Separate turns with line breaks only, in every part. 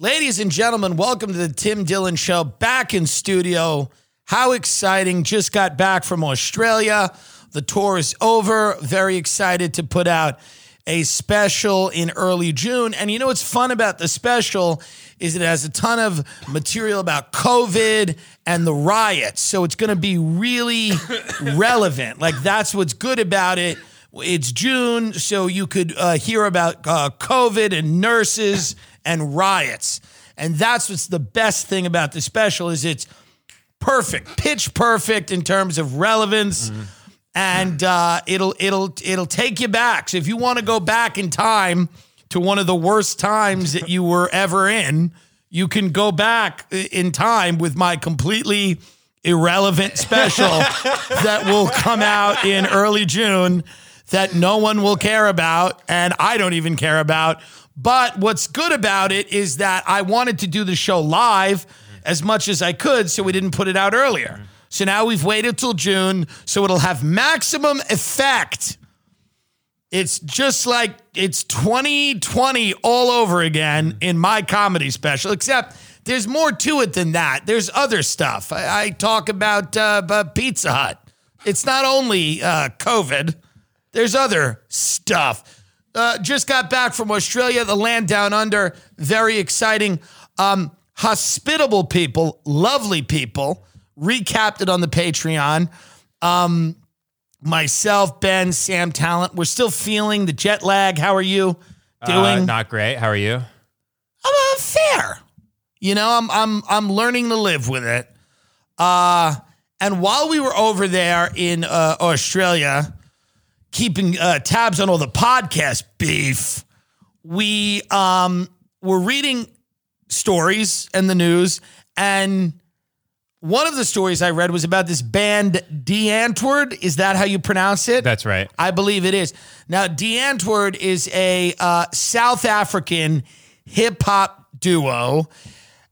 Ladies and gentlemen, welcome to the Tim Dillon Show. Back in studio. How exciting. Just got back from Australia. The tour is over. Very excited to put out a special in early June. And you know what's fun about the special is it has a ton of material about COVID and the riots. So it's going to be really relevant. Like that's what's good about it. It's June, so you could uh, hear about uh, COVID and nurses and riots. And that's what's the best thing about the special is it's perfect, pitch perfect in terms of relevance, and uh, it'll it'll it'll take you back. So if you want to go back in time to one of the worst times that you were ever in, you can go back in time with my completely irrelevant special that will come out in early June that no one will care about and I don't even care about. But what's good about it is that I wanted to do the show live as much as I could, so we didn't put it out earlier. So now we've waited till June, so it'll have maximum effect. It's just like it's 2020 all over again in my comedy special, except there's more to it than that. There's other stuff. I, I talk about uh, Pizza Hut. It's not only uh, COVID, there's other stuff. Uh, just got back from Australia, the land down under. Very exciting. Um, hospitable people, lovely people. Recapped it on the Patreon. Um, myself, Ben, Sam Talent. We're still feeling the jet lag. How are you doing?
Uh, not great. How are you?
I'm uh, fair. You know, I'm I'm I'm learning to live with it. Uh and while we were over there in uh, Australia, keeping uh, tabs on all the podcast beef, we um were reading stories and the news, and one of the stories I read was about this band Die Antwoord. Is that how you pronounce it?
That's right.
I believe it is. Now, Die Antwoord is a uh, South African hip hop duo,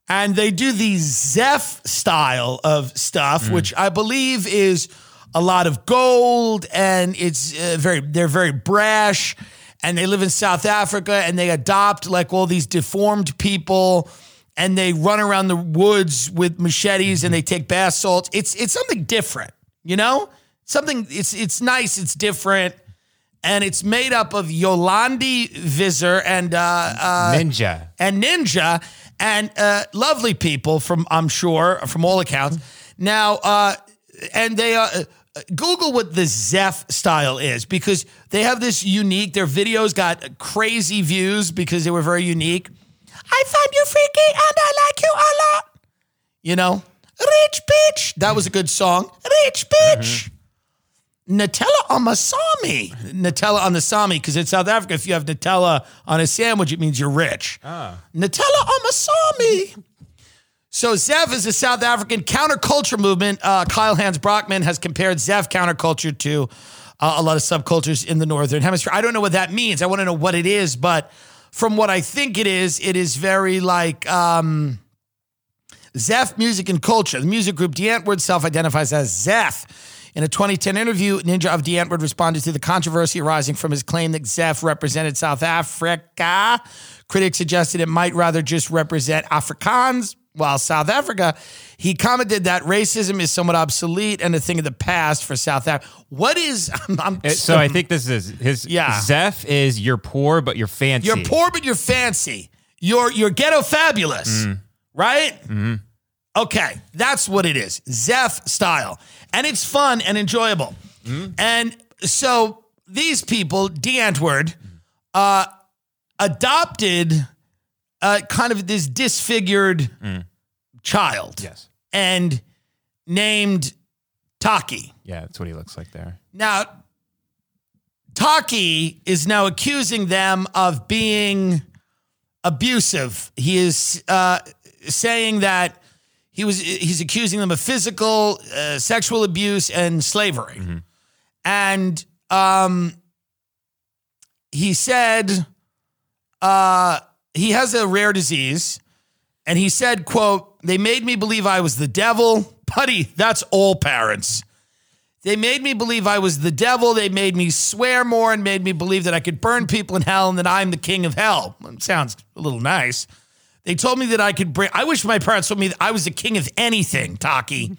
and they do the Zef style of stuff, which I believe is a lot of gold, and it's uh, very they're very brash, and they live in South Africa, and they adopt like all these deformed people. And they run around the woods with machetes and they take bath salts. It's it's something different, you know? Something it's it's nice, it's different and it's made up of Yolandi Visser and uh, uh,
Ninja.
and Ninja and uh, lovely people from I'm sure from all accounts. Now, uh, and they uh, Google what the Zef style is because they have this unique. Their videos got crazy views because they were very unique. I find you freaky and I like you a lot. You know, rich bitch. That was a good song. Rich bitch. Nutella on my sami. Nutella on the sami, because in South Africa, if you have Nutella on a sandwich, it means you're rich. Ah. Nutella on my sami. So Zef is a South African counterculture movement. Uh, Kyle Hans Brockman has compared Zef counterculture to uh, a lot of subcultures in the Northern Hemisphere. I don't know what that means. I want to know what it is, but from what I think it is, it is very like um, Music and Culture. The music group Die Antwoord self-identifies as Zef. In a 2010 interview, Ninja of Die Antwoord responded to the controversy arising from his claim that Zef represented South Africa. Critics suggested it might rather just represent Afrikaans, while South Africa. He commented that racism is somewhat obsolete and a thing of the past for South Africa. What is? I'm, I'm
It- so I think this is his.
Yeah.
Zef is you're poor but you're fancy.
You're poor, but you're fancy. You're you're ghetto fabulous, mm-hmm. right? Mm-hmm. Okay, that's what it is. Zef style, and it's fun and enjoyable. Mm-hmm. And so these people, Die Antwoord, uh, adopted uh, kind of this disfigured child,
Yes.
and named Taki.
Yeah, that's what he looks like there.
Now, Taki is now accusing them of being abusive. He is uh, saying that he was he's accusing them of physical, uh, sexual abuse, and slavery. And um, he said uh, he has a rare disease, and he said, "quote They made me believe I was the devil, buddy. That's all parents." They made me believe I was the devil. They made me swear more and made me believe that I could burn people in hell and that I'm the king of hell. It sounds a little nice. They told me that I could bring, I wish my parents told me that I was the king of anything, Taki.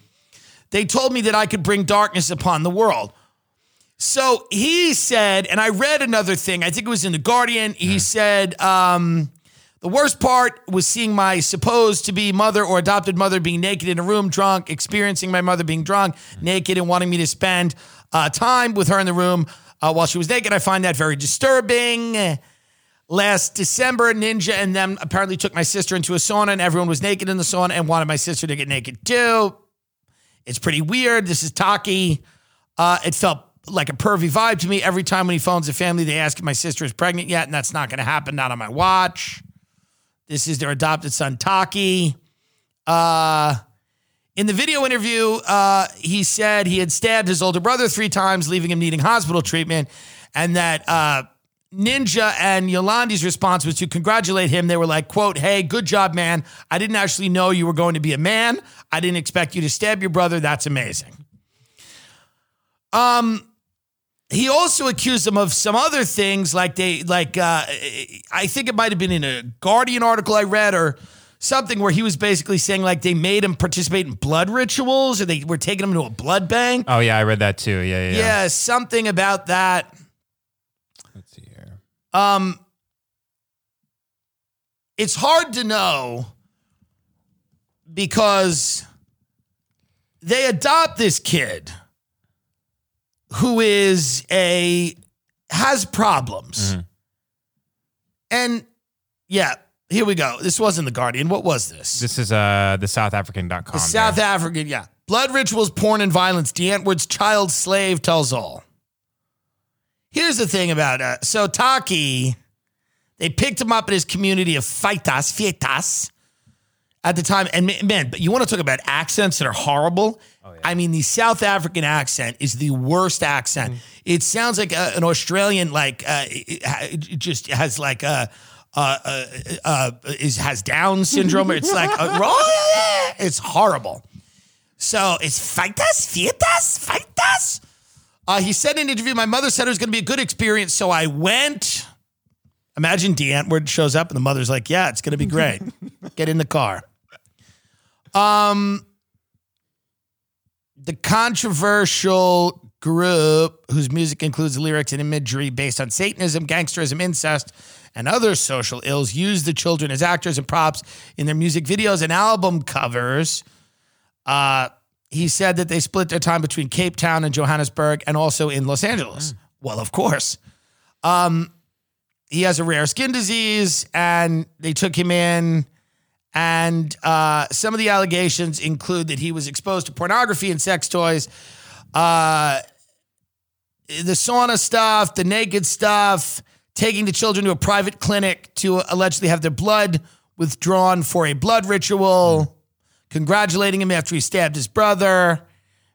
They told me that I could bring darkness upon the world. So he said, and I read another thing, I think it was in The Guardian. He said, um, the worst part was seeing my supposed to be mother or adopted mother being naked in a room, drunk, experiencing my mother being drunk, naked, and wanting me to spend uh, time with her in the room uh, while she was naked. I find that very disturbing. Last December, Ninja and them apparently took my sister into a sauna, and everyone was naked in the sauna and wanted my sister to get naked too. It's pretty weird. This is Taki. Uh, it felt like a pervy vibe to me. Every time when he phones the family, they ask if my sister is pregnant yet, and that's not going to happen. Not on my watch. This is their adopted son, Taki. Uh, in the video interview, uh, he said he had stabbed his older brother three times, leaving him needing hospital treatment, and that uh, Ninja and Yolandi's response was to congratulate him. They were like, quote, hey, good job, man. I didn't actually know you were going to be a man. I didn't expect you to stab your brother. That's amazing. Um, he also accused them of some other things like they like uh I think it might have been in a Guardian article I read or something where he was basically saying like they made him participate in blood rituals or they were taking him to a blood bank.
Oh yeah, I read that too. Yeah, yeah.
Yeah, something about that.
Let's see here.
Um it's hard to know because they adopt this kid who is a has problems. And yeah, here we go. This wasn't the Guardian. What was this?
This is uh the South African.com.
The South African, yeah. Blood rituals, porn, and violence. Die Antwoord's child slave tells all. Here's the thing about uh, so Taki, they picked him up in his community of Feitas, Fietas, at the time. And man, but you want to talk about accents that are horrible? I mean, the South African accent is the worst accent. It sounds like uh, an Australian, like uh, it, it just has like a. Uh, uh, uh, is has Down syndrome. It's like a, it's horrible. So it's Feitas, Fietas, Feitas. Uh, he said in an interview, my mother said it was going to be a good experience, so I went. Imagine Die Antwoord shows up and the mother's like, "Yeah, it's going to be great. Get in the car." Um, the controversial group whose music includes lyrics and imagery based on Satanism, gangsterism, incest, and other social ills use the children as actors and props in their music videos and album covers. Uh, he said that they split their time between Cape Town and Johannesburg and also in Los Angeles. Well, of course. Um, he has a rare skin disease and they took him in. And uh, some of the allegations include that he was exposed to pornography and sex toys, uh, the sauna stuff, the naked stuff, taking the children to a private clinic to allegedly have their blood withdrawn for a blood ritual, congratulating him after he stabbed his brother,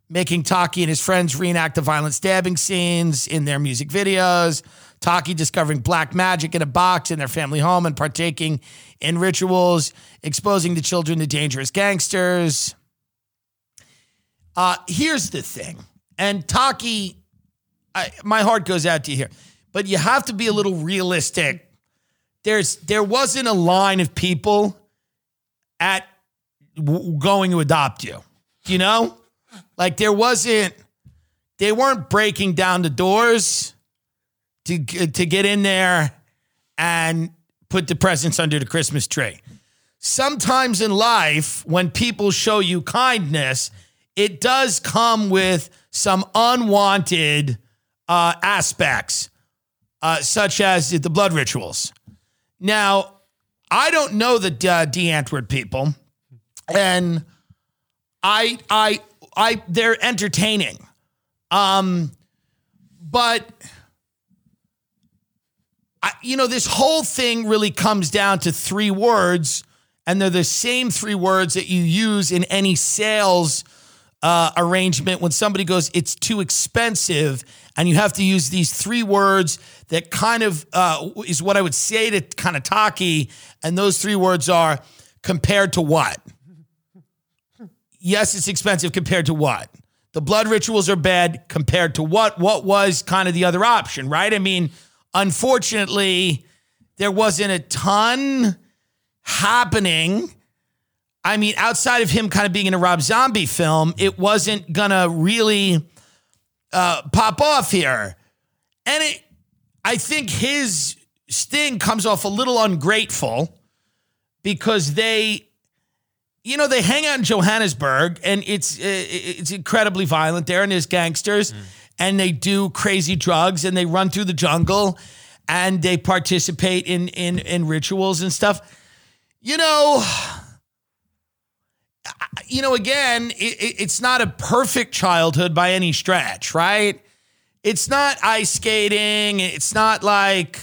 making Taki and his friends reenact the violent stabbing scenes in their music videos. Taki discovering black magic in a box in their family home and partaking in rituals, exposing the children to dangerous gangsters. Uh, here's the thing, and Taki, I, my heart goes out to you here, but you have to be a little realistic. There's there wasn't a line of people at w- going to adopt you, you know, like there wasn't. They weren't breaking down the doors to to get in there and put the presents under the Christmas tree. Sometimes in life, when people show you kindness, it does come with some unwanted uh, aspects, uh, such as the blood rituals. Now, I don't know the uh, Die Antwoord people, and I, I, I, they're entertaining, um, but I, you know, this whole thing really comes down to three words, and they're the same three words that you use in any sales uh, arrangement when somebody goes, it's too expensive, and you have to use these three words that kind of uh, is what I would say to kind of Taki, and those three words are compared to what? Yes, it's expensive compared to what? The blood rituals are bad compared to what? What was kind of the other option, right? I mean, unfortunately, there wasn't a ton happening. I mean, outside of him kind of being in a Rob Zombie film, it wasn't gonna really uh, pop off here. And it, I think his sting comes off a little ungrateful because they, you know, they hang out in Johannesburg and it's uh, it's incredibly violent there, and there's gangsters, and they do crazy drugs, and they run through the jungle, and they participate in in in rituals and stuff. You know, you know, again, it, it- it's not a perfect childhood by any stretch, right? It's not ice skating. It's not like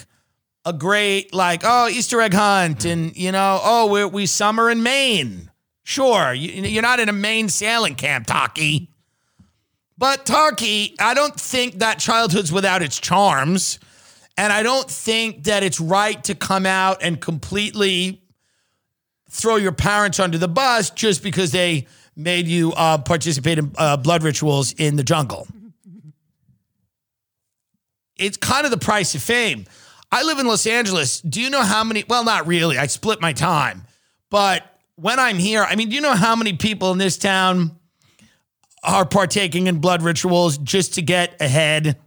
a great, like, oh, Easter egg hunt and, you know, oh, we we summer in Maine. Sure, you, you're not in a Maine sailing camp, Taki. But Taki, I don't think that childhood's without its charms. And I don't think that it's right to come out and completely throw your parents under the bus just because they made you uh, participate in uh, blood rituals in the jungle. It's kind of the price of fame. I live in Los Angeles. Do you know how many? Well, not really. I split my time. But when I'm here, I mean, do you know how many people in this town are partaking in blood rituals just to get ahead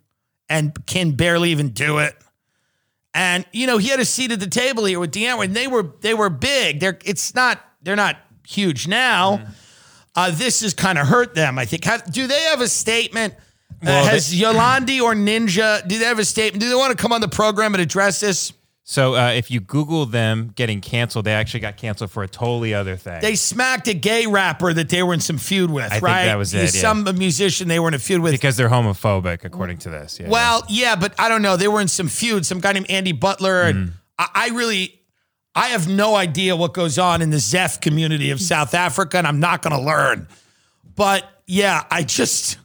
and can barely even do it? And you know, he had a seat at the table here with Deanne, and they were they were big. They're it's not they're not huge now. Uh, this has kind of hurt them. I think. Have, do they have a statement? Uh,
Well, they-
has Yolandi or Ninja? Do they have a statement? Do they want to come on the program and address this?
So uh, if you Google them getting canceled, they actually got canceled for a totally other thing.
They smacked a gay rapper that they were in some feud with,
think
right?
that was it, yeah.
Some musician they were in a feud with.
because they're homophobic, according to this. Yeah.
Well, yeah, but I don't know. They were in some feud. Some guy named Andy Butler, and I, I really, I have no idea what goes on in the Zef community of South Africa, and I'm not going to learn. But yeah, I just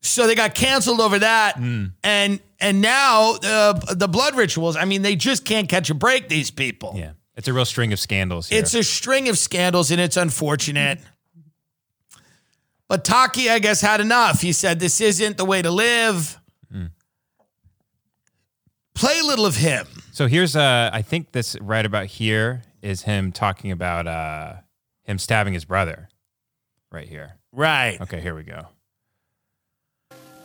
so they got canceled over that, and and now uh, the blood rituals. I mean, they just can't catch a break. These people.
yeah, it's a real string of scandals. Here.
It's a string of scandals and it's unfortunate. But Taki, I guess, had enough. He said, This isn't the way to live. Play a little of him.
So here's uh I think this right about here is him talking about uh him stabbing his brother. Right here.
Right.
Okay, here we go.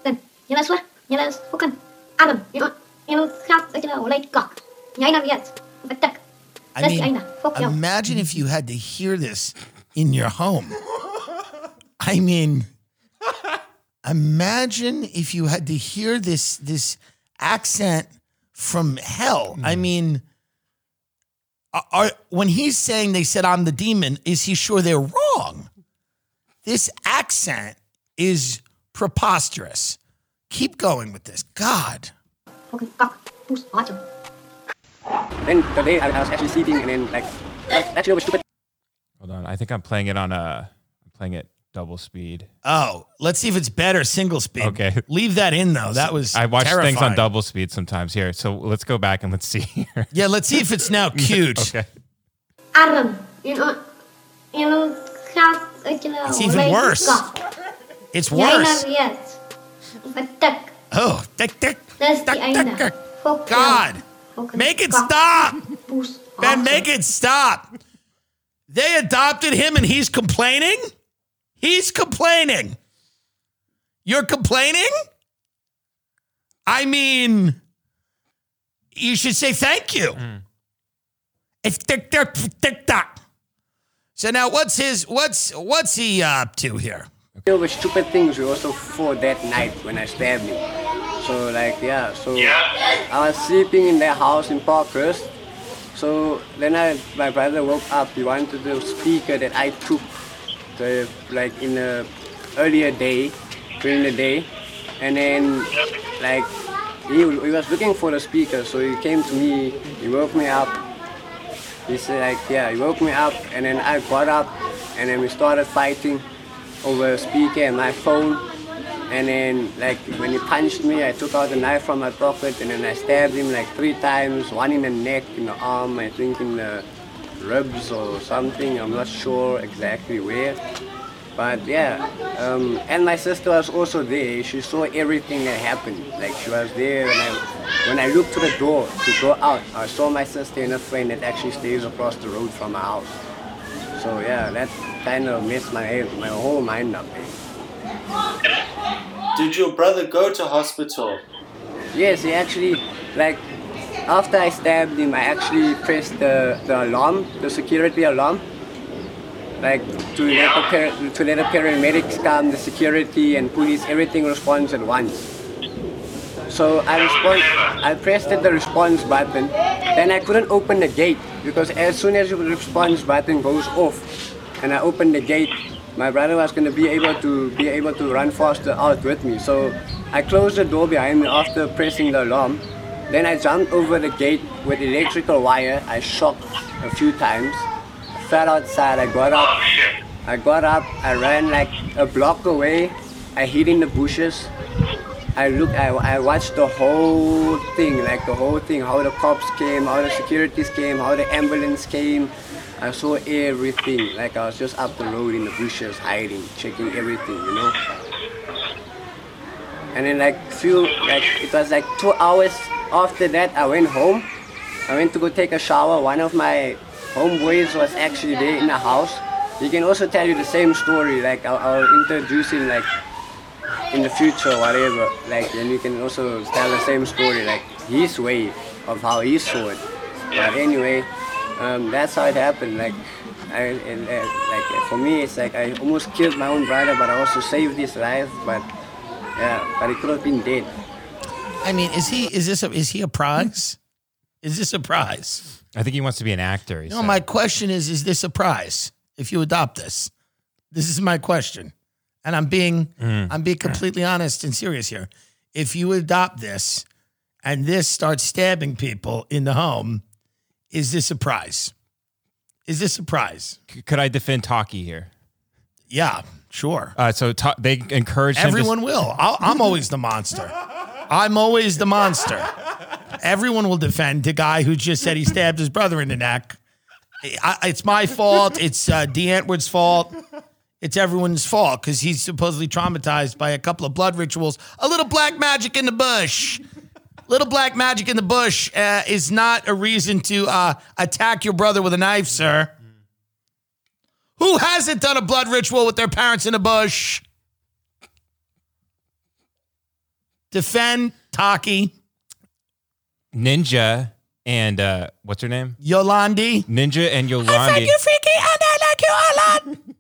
Then, jy is weg. Jy is fucking Adam. Jy jy moet gat uit jou lyk kak. Jy nou weet. Betek.
I
Dis die
mean,
einde. Fuck jou.
imagine if you had to hear this in your home. I mean, imagine if you had to hear this this accent from hell. I hmm. mean, are- are, when he's saying they said I'm the demon, is he sure they're wrong? This accent is preposterous. Keep going with this. God.
Fucking kak. Poes. Haat jou.
Then today I, I was actually sleeping and then like that, that shit was stupid.
Hold on. I think I'm playing it on uh I'm playing it double speed.
Oh, let's see if it's better single speed.
Okay.
Leave that in though. That was
I watch things on double speed sometimes here. So let's go back and let's see here.
Yeah, let's see if it's now cute.
okay.
Adam. you know jy moet gat uit jou
It's even
lyk
worse.
kak.
It's
Jy nou
worse.
weet.
Oh, tick, tick,
Dis
tick,
die einde.
tick.
Fuck.
God, make it stop.
Poes.
Ben, make it stop. They adopted him and he's complaining? He's complaining. You're complaining? I mean, you should say thank you. Hmm. It's tick, tick, tick, tock. So now what's his what's what's he up to here?
There were stupid things we also for that night when I stabbed him. So like yeah, so yeah. I was sleeping in their house in Parkhurst. So then I my brother woke up. He wanted the speaker that I took the like in the earlier day, during the day, and then like he, he was looking for the speaker, so he came to me. He woke me up. He said like, yeah, he woke me up, and then I got up, and then we started fighting over a speaker and my phone. And then like when he punched me, I took out the knife from my pocket, and then I stabbed him like three times, one in the neck, in the arm, I think in the ribs or something. I'm not sure exactly where. But yeah, um, and my sister was also there. She saw everything that happened. Like she was there, and I, when I looked to the door to go out, I saw my sister and a friend that actually stays across the road from my house. So yeah, that kind of messed my head, my whole mind up. eh.
Did your brother go to hospital?
Yes, he actually, like, after I stabbed him, I actually pressed the, the alarm, the security alarm, like to let the to let the paramedics come, the security and police, everything responds at once. So I respond, I pressed the response button, then I couldn't open the gate because as soon as the response button goes off, and I opened the gate, my brother was going to be able to be able to run faster out with me. So I closed the door behind me after pressing the alarm. Then I jumped over the gate with electrical wire. I shocked a few times. I Fell outside. I got up. I got up. I ran like a block away. I hid in the bushes. I look. I, I watched the whole thing, like the whole thing. How the cops came, how the securities came, how the ambulance came. I saw everything. Like I was just up the road in the bushes, hiding, checking everything. You know. And then like few like it was like two hours after that I went home. I went to go take a shower. One of my homeboys was actually there in the house. He can also tell you the same story. Like I'll, I'll introduce him like in the future, whatever. Like then you can also tell the same story, like his way of how he saw it. But anyway, um, that's how it happened. Like I, and, uh, like for me, it's like I almost killed my own brother, but I also saved his life. But yeah, but he could have been dead.
I mean, is he is this a, is he a prize? Is this a prize?
I think he wants to be an actor.
No,
said.
my question is: Is this a prize? If you adopt this, this is my question, and I'm being I'm being completely honest and serious here. If you adopt this, and this starts stabbing people in the home, is this a prize? Is this a prize?
C- Could I defend Taki here?
Yeah, sure.
Uh, so Ta- they encourage him to-
Everyone will. I'll, I'm always the monster. I'm always the monster. Everyone will defend the guy who just said he stabbed his brother in the neck. I, it's my fault. It's uh, Die Antwoord's fault. It's everyone's fault because he's supposedly traumatized by a couple of blood rituals. A little black magic in the bush. Little black magic in the bush uh, is not a reason to uh, attack your brother with a knife, sir. Who hasn't done a blood ritual with their parents in the bush? Defend Taki,
Ninja and uh, what's her name?
Yolandi.
Ninja and Yolandi.
I said you freaky, and I like you a lot.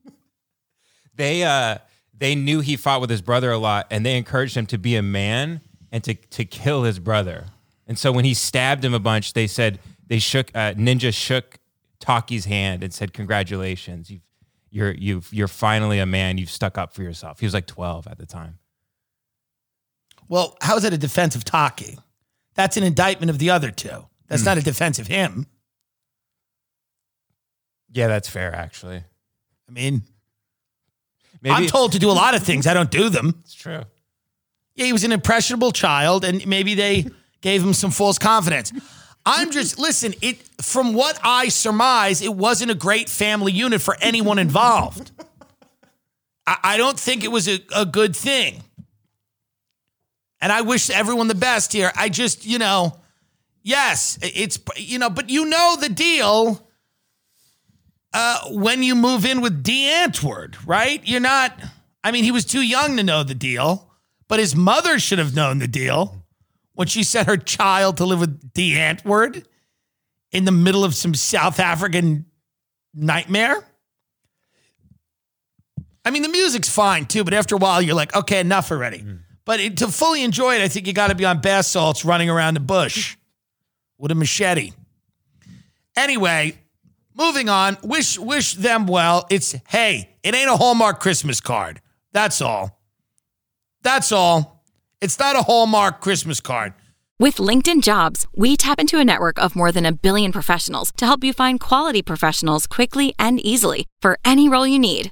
They uh they knew he fought with his brother a lot and they encouraged him to be a man and to to kill his brother. And so when he stabbed him a bunch, they said they shook uh, Ninja shook Taki's hand and said congratulations. You've you're you've you're finally a man. You've stuck up for yourself. He was like 12 at the time.
Well, how is that a defense of Taki? That's an indictment of the other two. That's not a defense of him.
Yeah, that's fair actually.
I mean,
Maybe
I'm told to do a lot of things. I don't do them.
it's true.
Yeah, he was an impressionable child, and maybe they gave him some false confidence. I'm just listen. It from what I surmise, it wasn't a great family unit for anyone involved. I, I don't think it was a, a good thing, and I wish everyone the best here. I just, you know, yes, it's you know, but you know the deal. Uh, when you move in with Die Antwoord, right? You're not. I mean, he was too young to know the deal, but his mother should have known the deal when she sent her child to live with Die Antwoord in the middle of some South African nightmare. I mean, the music's fine too, but after a while, you're like, okay, enough already. But it, to fully enjoy it, I think you got to be on bath salts running around the bush with a machete. Anyway, moving on. Wish wish them well. It's hey, it ain't a Hallmark Christmas card. That's all. That's all. It's not a Hallmark Christmas card.
With LinkedIn Jobs, we tap into a network of more than a billion professionals to help you find quality professionals quickly and easily for any role you need.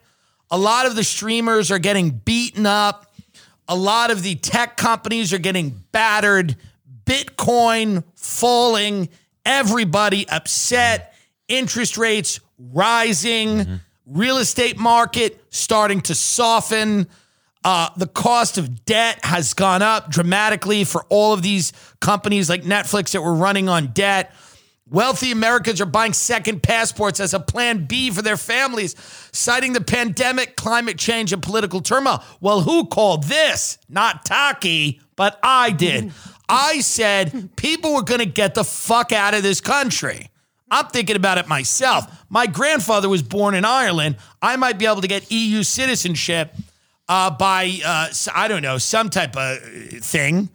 A lot of the streamers are getting beaten up. A lot of the tech companies are getting battered. Bitcoin falling. Everybody upset. Interest rates rising. Real estate market starting to soften. Uh, the cost of debt has gone up dramatically for all of these companies like Netflix that were running on debt. Wealthy Americans are buying second passports as a plan B for their families, citing the pandemic, climate change, and political turmoil. Well, who called this? Not Taki, but I did. I said people were going to get the fuck out of this country. I'm thinking about it myself. My grandfather was born in Ireland. I might be able to get EU citizenship uh, by, uh, I don't know, some type of thing.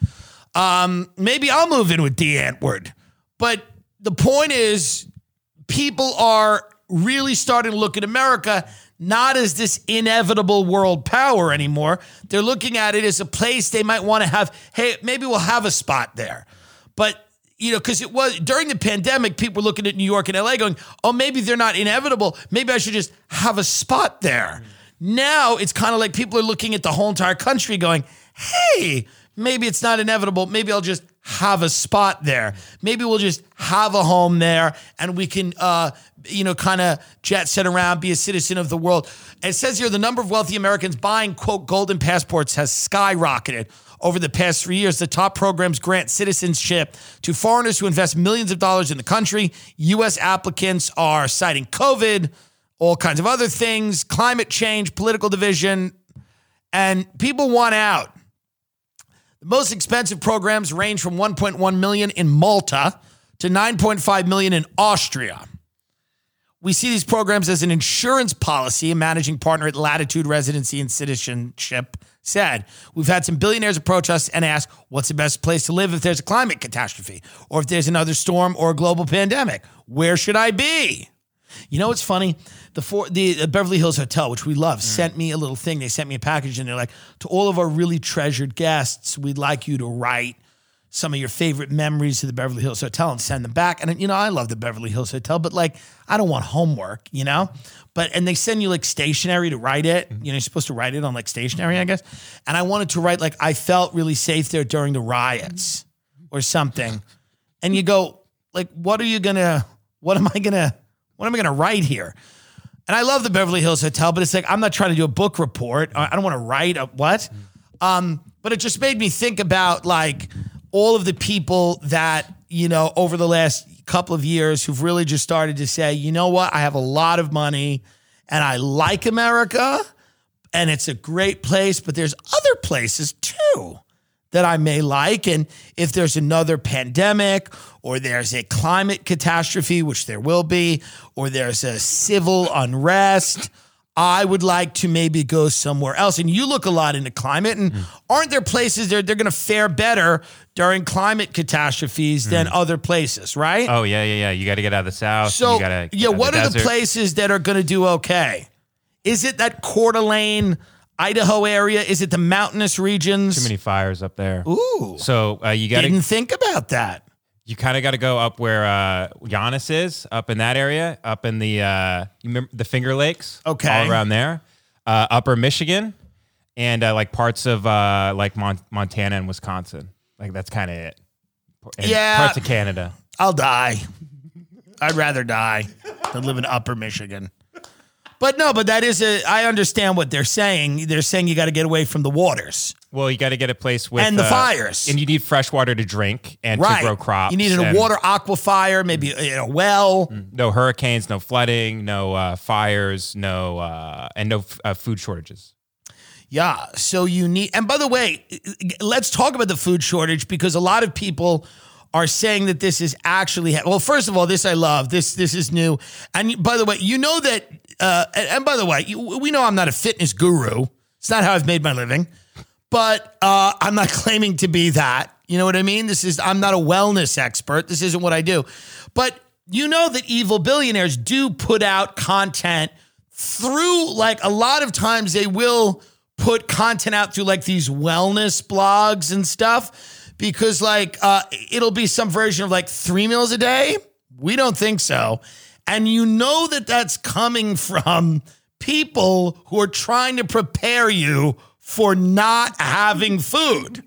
Um, maybe I'll move in with Die Antwoord. But the point is, people are really starting to look at America not as this inevitable world power anymore. They're looking at it as a place they might want to have, hey, maybe we'll have a spot there. But you know, because it was during the pandemic, people were looking at New York and LA going, oh, maybe they're not inevitable. Maybe I should just have a spot there. Now it's kind of like people are looking at the whole entire country going, hey, maybe it's not inevitable. Maybe I'll just have a spot there. Maybe we'll just have a home there and we can, uh, you know, kind of jet set around, be a citizen of the world. It says here the number of wealthy Americans buying, quote, golden passports has skyrocketed. Over the past three years, the top programs grant citizenship to foreigners who invest millions of dollars in the country. U.S. applicants are citing COVID, all kinds of other things, climate change, political division, and people want out. The most expensive programs range from 1.1 million in Malta to 9.5 million in Austria. We see these programs as an insurance policy. A managing partner at Latitude Residency and Citizenship said, We've had some billionaires approach us and ask, What's the best place to live if there's a climate catastrophe or if there's another storm or a global pandemic? Where should I be? You know what's funny? The four, the, Beverly Hills Hotel, which we love, mm. sent me a little thing. They sent me a package, and they're like, "To all of our really treasured guests, we'd like you to write some of your favorite memories to the Beverly Hills Hotel and send them back." And you know, I love the Beverly Hills Hotel, but like, I don't want homework, you know. But and they send you like stationery to write it. Mm-hmm. You know, you're supposed to write it on like stationery, I guess. And I wanted to write like, "I felt really safe there during the riots," mm-hmm. or something. And you go, like, what are you gonna? What am I gonna? What am I gonna write here? And I love the Beverly Hills Hotel, but it's like I'm not trying to do a book report. I I don't want to write a what. Um, but it just made me think about like all of the people that you know over the last couple of years who've really just started to say, you know what, I have a lot of money and I like America and it's a great place, but there's other places too that I may like. And if there's another pandemic or there's a climate catastrophe, which there will be, or there's a civil unrest, I would like to maybe go somewhere else. And you look a lot into climate, and aren't there places that they're going to fare better during climate catastrophes than other places, right?
Oh yeah, yeah, yeah. You got to get out of the south.
So,
you gotta get
yeah, what are the places that are going to do okay? Is it that Coeur d'Alene, Idaho area? Is it the mountainous regions?
Too many fires up there.
Ooh,
So uh, you got
didn't think about that.
You kind of got to go up where uh, Giannis is, up in that area, up in the uh, you remember the Finger Lakes,
Okay.
all around there, uh, Upper Michigan, and uh, like parts of uh, like Mon- Montana and Wisconsin. Like that's kind of it. And
Yeah.
parts of Canada.
I'll die. I'd rather die than live in Upper Michigan. But no, but that is a. I understand what they're saying. They're saying you got to get away from the waters.
Well, you got to get a place with
And the
uh,
fires.
and you need fresh water to drink and
right.
to grow crops.
You need a
and
water aquifer, maybe a a well.
No hurricanes, no flooding, no uh, fires, no uh, and no uh, food shortages.
Yeah. So you need, and by the way, let's talk about the food shortage because a lot of people are saying that this is actually well. First of all, this I love. This this is new. And by the way, you know that. Uh, and, by the way, we know I'm not a fitness guru. It's not how I've made my living. But uh, I'm not claiming to be that. You know what I mean? This is I'm not a wellness expert. This isn't what I do. But you know that evil billionaires do put out content through like a lot of times they will put content out through like these wellness blogs and stuff because like uh it'll be some version of like 3 meals a day. We don't think so. And you know that that's coming from people who are trying to prepare you for not having food.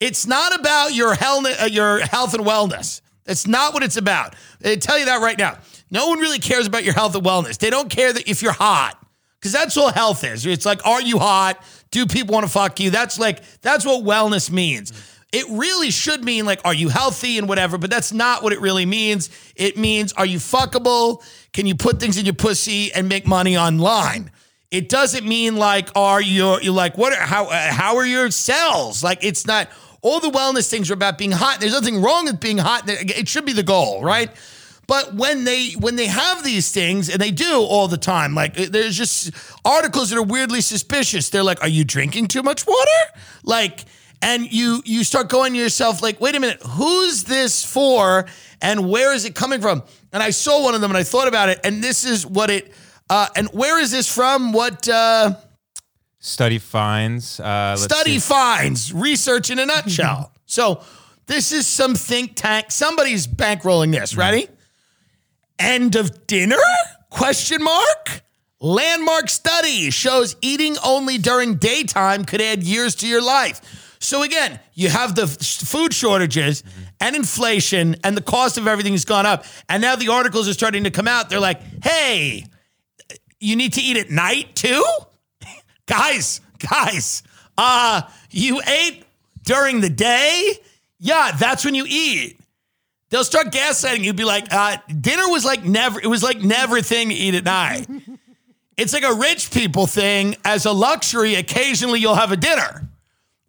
It's not about your health, uh, your health and wellness. That's not what it's about. I tell you that right now. No one really cares about your health and wellness. They don't care that if you're hot, because that's all health is. It's like, are you hot? Do people want to fuck you? That's like that's what wellness means. It really should mean like, are you healthy and whatever, but that's not what it really means. It means, are you fuckable? Can you put things in your pussy and make money online? It doesn't mean like, are you you like what? Are, how uh, how are your cells? Like, it's not. All the wellness things are about being hot. There's nothing wrong with being hot. It should be the goal, right? But when they when they have these things, and they do all the time, like there's just articles that are weirdly suspicious. They're like, "Are you drinking too much water?" Like, and you you start going to yourself like, "Wait a minute, who's this for, and where is it coming from?" And I saw one of them, and I thought about it, and this is what it. Uh, and where is this from? What? Uh,
Study finds. Uh, let's
study
see.
finds research in a nutshell. so this is some think tank. Somebody's bankrolling this. Ready? End of dinner? Question mark. Landmark study shows eating only during daytime could add years to your life. So again, you have the food shortages and inflation, and the cost of everything has gone up. And now the articles are starting to come out. They're like, "Hey, you need to eat at night too." guys, guys, uh, you ate during the day? Yeah, that's when you eat. They'll start gaslighting you, be like, uh, dinner was like never, it was like never a thing to eat at night. it's like a rich people thing. As a luxury, occasionally you'll have a dinner.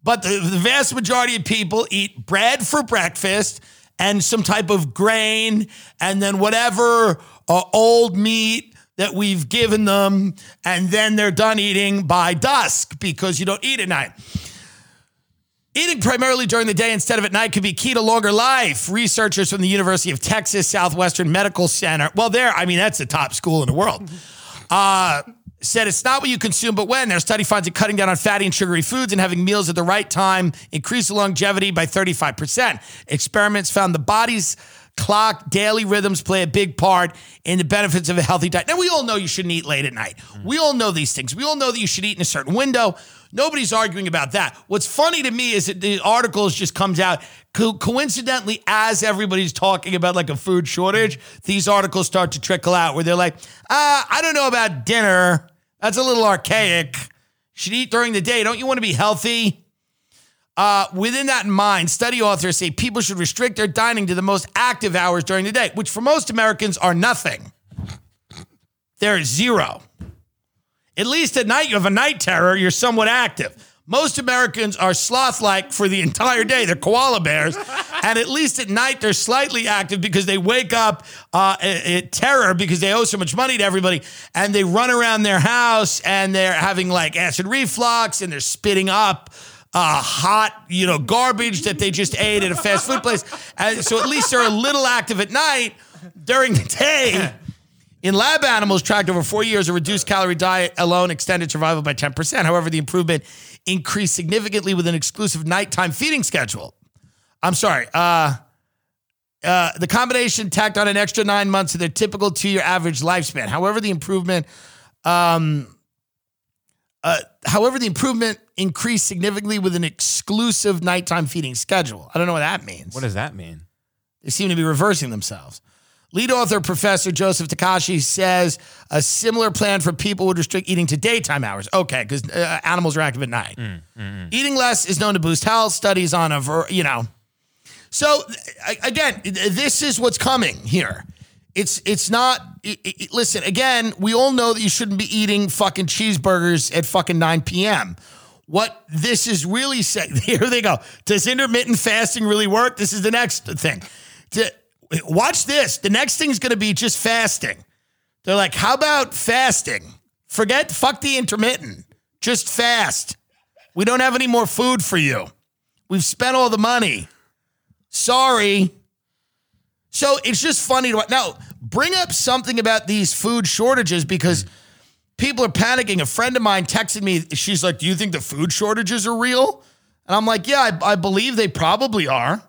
But the, the vast majority of people eat bread for breakfast and some type of grain and then whatever uh, old meat that we've given them. And then they're done eating by dusk because you don't eat at night. Eating primarily during the day instead of at night could be key to longer life. Researchers from the University of Texas Southwestern Medical Center, well, there, I mean, that's the top school in the world, uh, said it's not what you consume, but when. Their study finds that cutting down on fatty and sugary foods and having meals at the right time increase longevity by 35%. Experiments found the body's clock, daily rhythms play a big part in the benefits of a healthy diet. Now, we all know you shouldn't eat late at night. We all know these things. We all know that you should eat in a certain window. Nobody's arguing about that. What's funny to me is that the articles just comes out co- coincidentally as everybody's talking about like a food shortage. These articles start to trickle out where they're like, uh, I don't know about dinner. That's a little archaic. Should eat during the day. Don't you want to be healthy? Uh, within that in mind, study authors say people should restrict their dining to the most active hours during the day, which for most Americans are nothing. There is zero. At least at night, you have a night terror, you're somewhat active. Most Americans are sloth like for the entire day. They're koala bears. and at least at night, they're slightly active because they wake up uh, in terror because they owe so much money to everybody. And they run around their house and they're having like acid reflux and they're spitting up uh, hot, you know, garbage that they just ate at a fast food place. And so at least they're a little active at night. During the day, in lab animals tracked over four years, a reduced calorie diet alone extended survival by 10%. However, the improvement increased significantly with an exclusive nighttime feeding schedule. I'm sorry. Uh, uh, the combination tacked on an extra nine months to their typical two year average lifespan. However, the improvement, um, uh, however, the improvement increased significantly with an exclusive nighttime feeding schedule. I don't know what that means.
What does that mean?
They seem to be reversing themselves. Lead author Professor Joseph Takashi says a similar plan for people would restrict eating to daytime hours. Okay, because uh, animals are active at night. Mm, mm, mm. Eating less is known to boost health. Studies on a, ver- you know. So again, this is what's coming here. It's it's not. It, it- listen again. We all know that you shouldn't be eating fucking cheeseburgers at fucking nine p.m. what this is really saying. Here they go. Does intermittent fasting really work? This is the next thing. To, watch this. The next thing is going to be just fasting. They're like, how about fasting? Forget, fuck the intermittent. Just fast. We don't have any more food for you. We've spent all the money. Sorry. So it's just funny to now bring up something about these food shortages because people are panicking. A friend of mine texted me. She's like, "Do you think the food shortages are real?" And I'm like, "Yeah, I, I believe they probably are."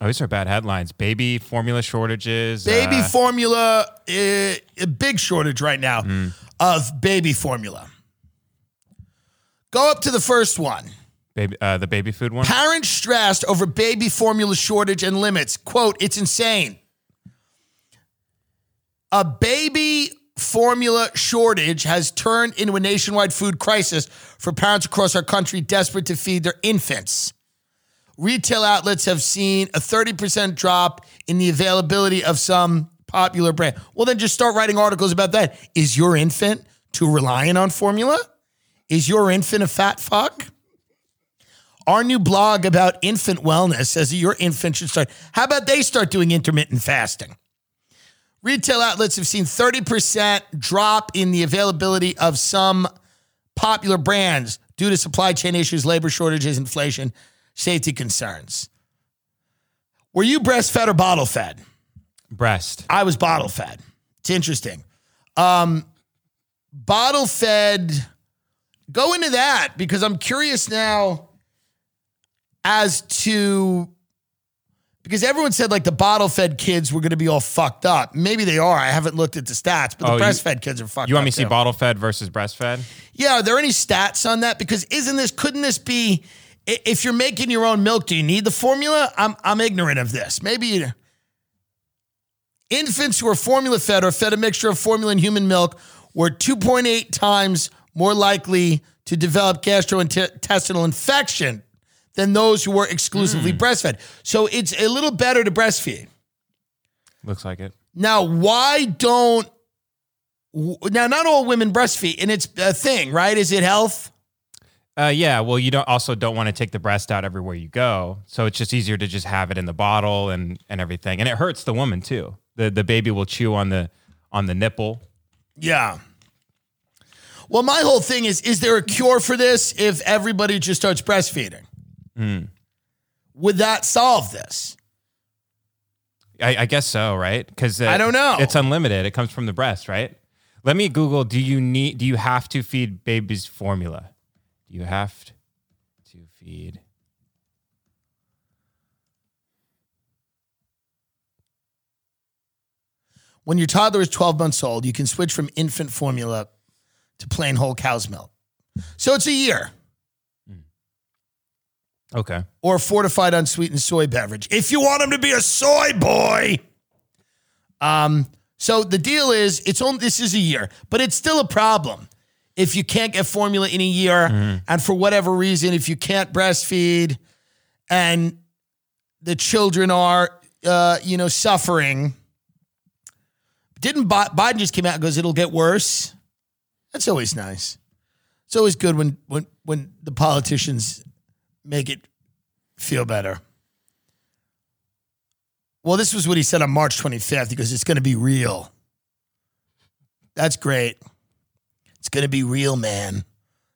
Oh, these are bad headlines. Baby formula shortages.
Baby
uh,
formula, eh, a big shortage right now of baby formula. Go up to the first one.
baby, uh, the baby food one.
Parents stressed over baby formula shortage and limits. Quote, it's insane. A baby formula shortage has turned into a nationwide food crisis for parents across our country desperate to feed their infants. Retail outlets have seen a 30% drop in the availability of some popular brand. Well, then just start writing articles about that. Is your infant too reliant on formula? Is your infant a fat fuck? Our new blog about infant wellness says that your infant should start. How about they start doing intermittent fasting? Retail outlets have seen 30% drop in the availability of some popular brands due to supply chain issues, labor shortages, inflation, safety concerns. Were you breastfed or bottle fed?
Breast.
I was bottle fed. It's interesting. Um, bottle fed, go into that because I'm curious now as to because everyone said like the bottle fed kids were going to be all fucked up. Maybe they are. I haven't looked at the stats, but the
Oh, you-
breastfed kids are fucked up.
You want me to see
too.
bottle fed versus breastfed?
Yeah, are there any stats on that? Because isn't this couldn't this be if you're making your own milk, do you need the formula? I'm I'm ignorant of this. Maybe you infants who are formula fed or fed a mixture of formula and human milk were 2.8 times more likely to develop gastrointestinal infection than those who were exclusively hmm. breastfed. So it's a little better to breastfeed.
Looks like it.
Now, why don't now not all women breastfeed and it's a thing, right? Is it health?
Uh, yeah. Well, you don't also don't want to take the breast out everywhere you go, so it's just easier to just have it in the bottle and and everything, and it hurts the woman too. the The baby will chew on the on the nipple.
Yeah. Well, my whole thing is is there a cure for this if everybody just starts breastfeeding? Would that solve this?
I, I guess so, right? Because
I don't know.
It's unlimited. It comes from the breast, right? Let me Google. Do you need? Do you have to feed babies formula? You have to feed?
When your toddler is 12 months old, you can switch from infant formula to plain whole cow's milk. So it's a year
Okay.
or a fortified unsweetened soy beverage if you want him to be a soy boy. Um, so the deal is it's only this is a year, but it's still a problem if you can't get formula in a year and for whatever reason if you can't breastfeed and the children are uh, you know suffering. Didn't Bi- Biden just came out and goes it'll get worse? That's always nice. It's always good when when when the politicians make it feel better. Well, this was what he said on March 25th. He goes, It's going to be real. That's great. It's going to be real, man.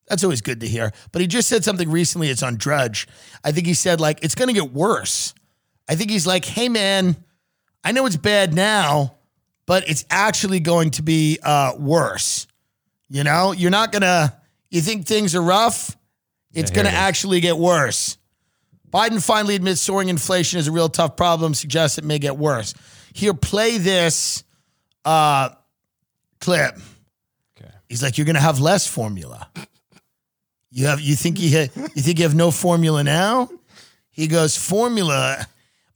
That's always good to hear. But he just said something recently. It's on Drudge. I think he said, like, it's going to get worse. I think he's like, hey, man, I know it's bad now, but it's actually going to be uh, worse. You know, you're not going to, you think things are rough? It's
Yeah,
going to actually get worse. Biden finally admits soaring inflation is a real tough problem, suggests it may get worse. Here, play this uh, clip.
Okay.
He's like, "You're going to have less formula. You have, you think you ha- you think you have no formula now?" He goes, "Formula.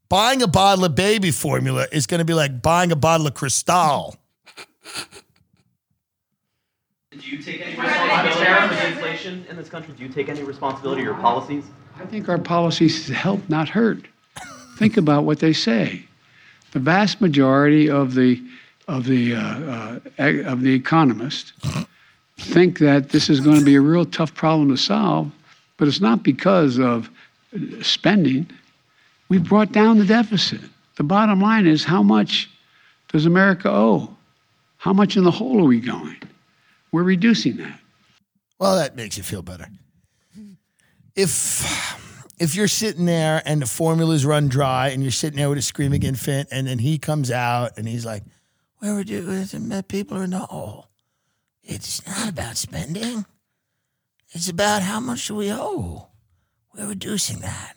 Buying a bottle of baby formula is going to be like buying a bottle of Cristal."
Do you take any responsibility for the inflation in this country? Do you take any responsibility or policies?
I think our policies help, not hurt. Think about what they say. The vast majority of the of the uh, uh, of the economists think that this is going to be a real tough problem to solve, but it's not because of spending. We've brought down the deficit. The bottom line is how much does America owe? How much in the hole are we going? We're reducing that.
Well, that makes you feel better. If if you're sitting there and the formulas run dry and you're sitting there with a screaming infant and then he comes out and he's like, Where would you people are not hole? It's not about spending. It's about how much do we owe. We're reducing that.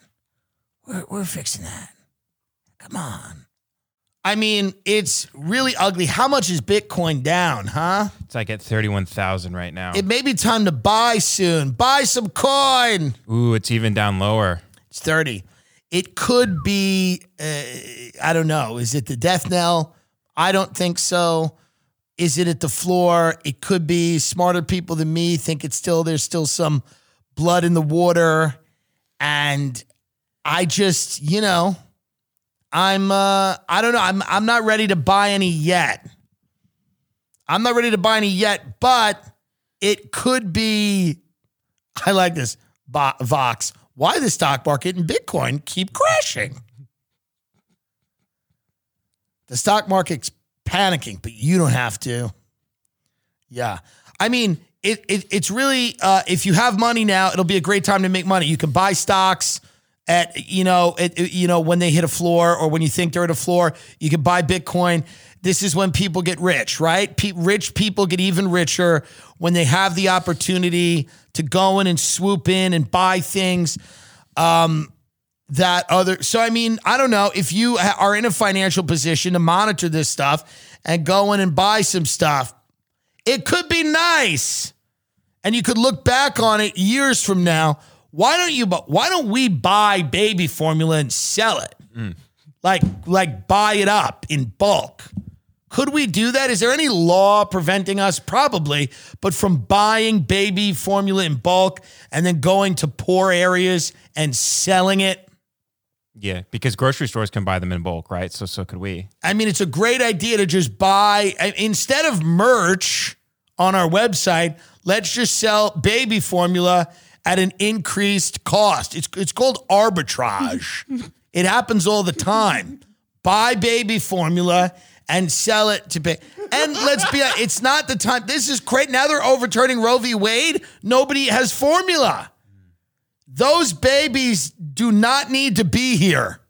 We're we're fixing that. Come on. I mean, it's really ugly. How much is Bitcoin down, huh?
It's like at 31,000 right now.
It may be time to buy soon. Buy some coin.
Ooh, it's even down lower.
It's 30. It could be, uh, I don't know. Is it the death knell? I don't think so. Is it at the floor? It could be. Smarter people than me think it's still, there's still some blood in the water. And I just, you know, I'm uh I don't know. I'm I'm not ready to buy any yet. I'm not ready to buy any yet, but it could be I like this Vox. Why the stock market and Bitcoin keep crashing? The stock market's panicking, but you don't have to. Yeah. I mean, it, it it's really uh, if you have money now, it'll be a great time to make money. You can buy stocks at you know it, you know when they hit a floor or when you think they're at a floor you can buy bitcoin this is when people get rich right Pe- rich people get even richer when they have the opportunity to go in and swoop in and buy things um, that other so i mean i don't know if you are in a financial position to monitor this stuff and go in and buy some stuff it could be nice and you could look back on it years from now why don't you? Why don't we buy baby formula and sell it? Mm. Like, like buy it up in bulk. Could we do that? Is there any law preventing us? Probably, but from buying baby formula in bulk and then going to poor areas and selling it.
Yeah, because grocery stores can buy them in bulk, right? So so could we.
I mean, it's a great idea to just buy instead of merch on our website. Let's just sell baby formula at an increased cost. It's it's called arbitrage. it happens all the time. Buy baby formula and sell it to pay. And let's be it's not the time. This is great. Now they're overturning Roe v. Wade. Nobody has formula. Those babies do not need to be here.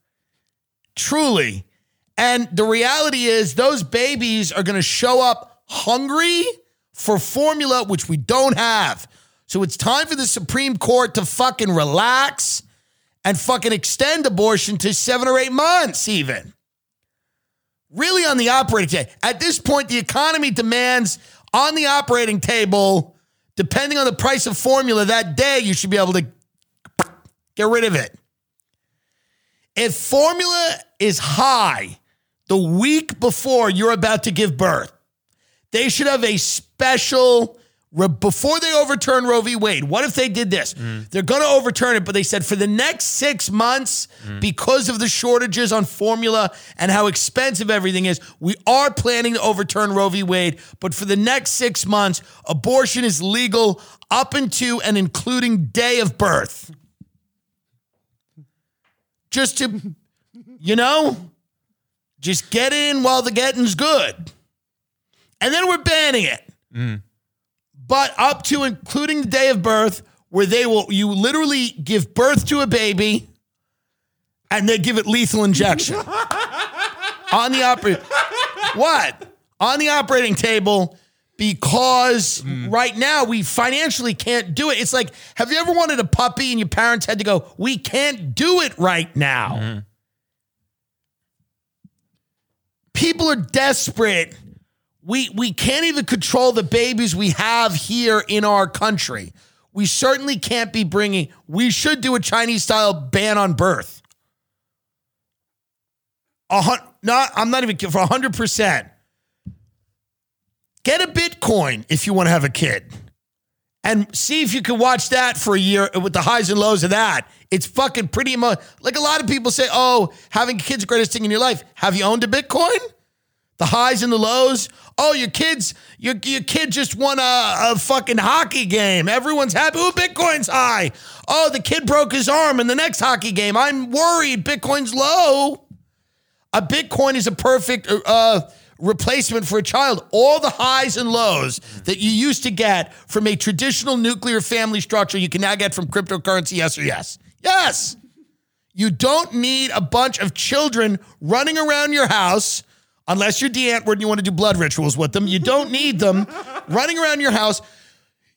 Truly. And the reality is, those babies are going to show up hungry for formula, which we don't have. So it's time for the Supreme Court to fucking relax and fucking extend abortion to seven or eight months, even. Really on the operating table. At this point, the economy demands on the operating table, depending on the price of formula that day, you should be able to get rid of it. If formula is high the week before you're about to give birth, they should have a special before they overturn Roe v. Wade, what if they did this? Mm. They're going to overturn it, but they said for the next six months, mm. because of the shortages on formula and how expensive everything is, we are planning to overturn Roe v. Wade. But for the next six months, abortion is legal up into and including day of birth. Just to, you know, just get in while the getting's good. And then we're banning it. Mm but up to including the day of birth, where they will you literally give birth to a baby and they give it lethal injection on the operating what on the operating table because mm. right now we financially can't do it. It's like, have you ever wanted a puppy and your parents had to go, we can't do it right now. Mm. People are desperate we we can't even control the babies we have here in our country. We certainly can't be bringing. We should do a Chinese style ban on birth. A hun- not, I'm not even kidding, for hundred percent. Get a Bitcoin if you want to have a kid, and see if you can watch that for a year with the highs and lows of that. It's fucking pretty much like a lot of people say. Oh, having kids, the greatest thing in your life. Have you owned a Bitcoin? The highs and the lows. Oh, your kids, your, your kid just won a, a fucking hockey game. Everyone's happy. Ooh, Bitcoin's high. Oh, the kid broke his arm in the next hockey game. I'm worried. Bitcoin's low. A Bitcoin is a perfect uh, replacement for a child. All the highs and lows mm-hmm. that you used to get from a traditional nuclear family structure, you can now get from cryptocurrency. Yes or yes? Yes. You don't need a bunch of children running around your house, unless you're Die Antwoord and you want to do blood rituals with them. You don't need them running around your house.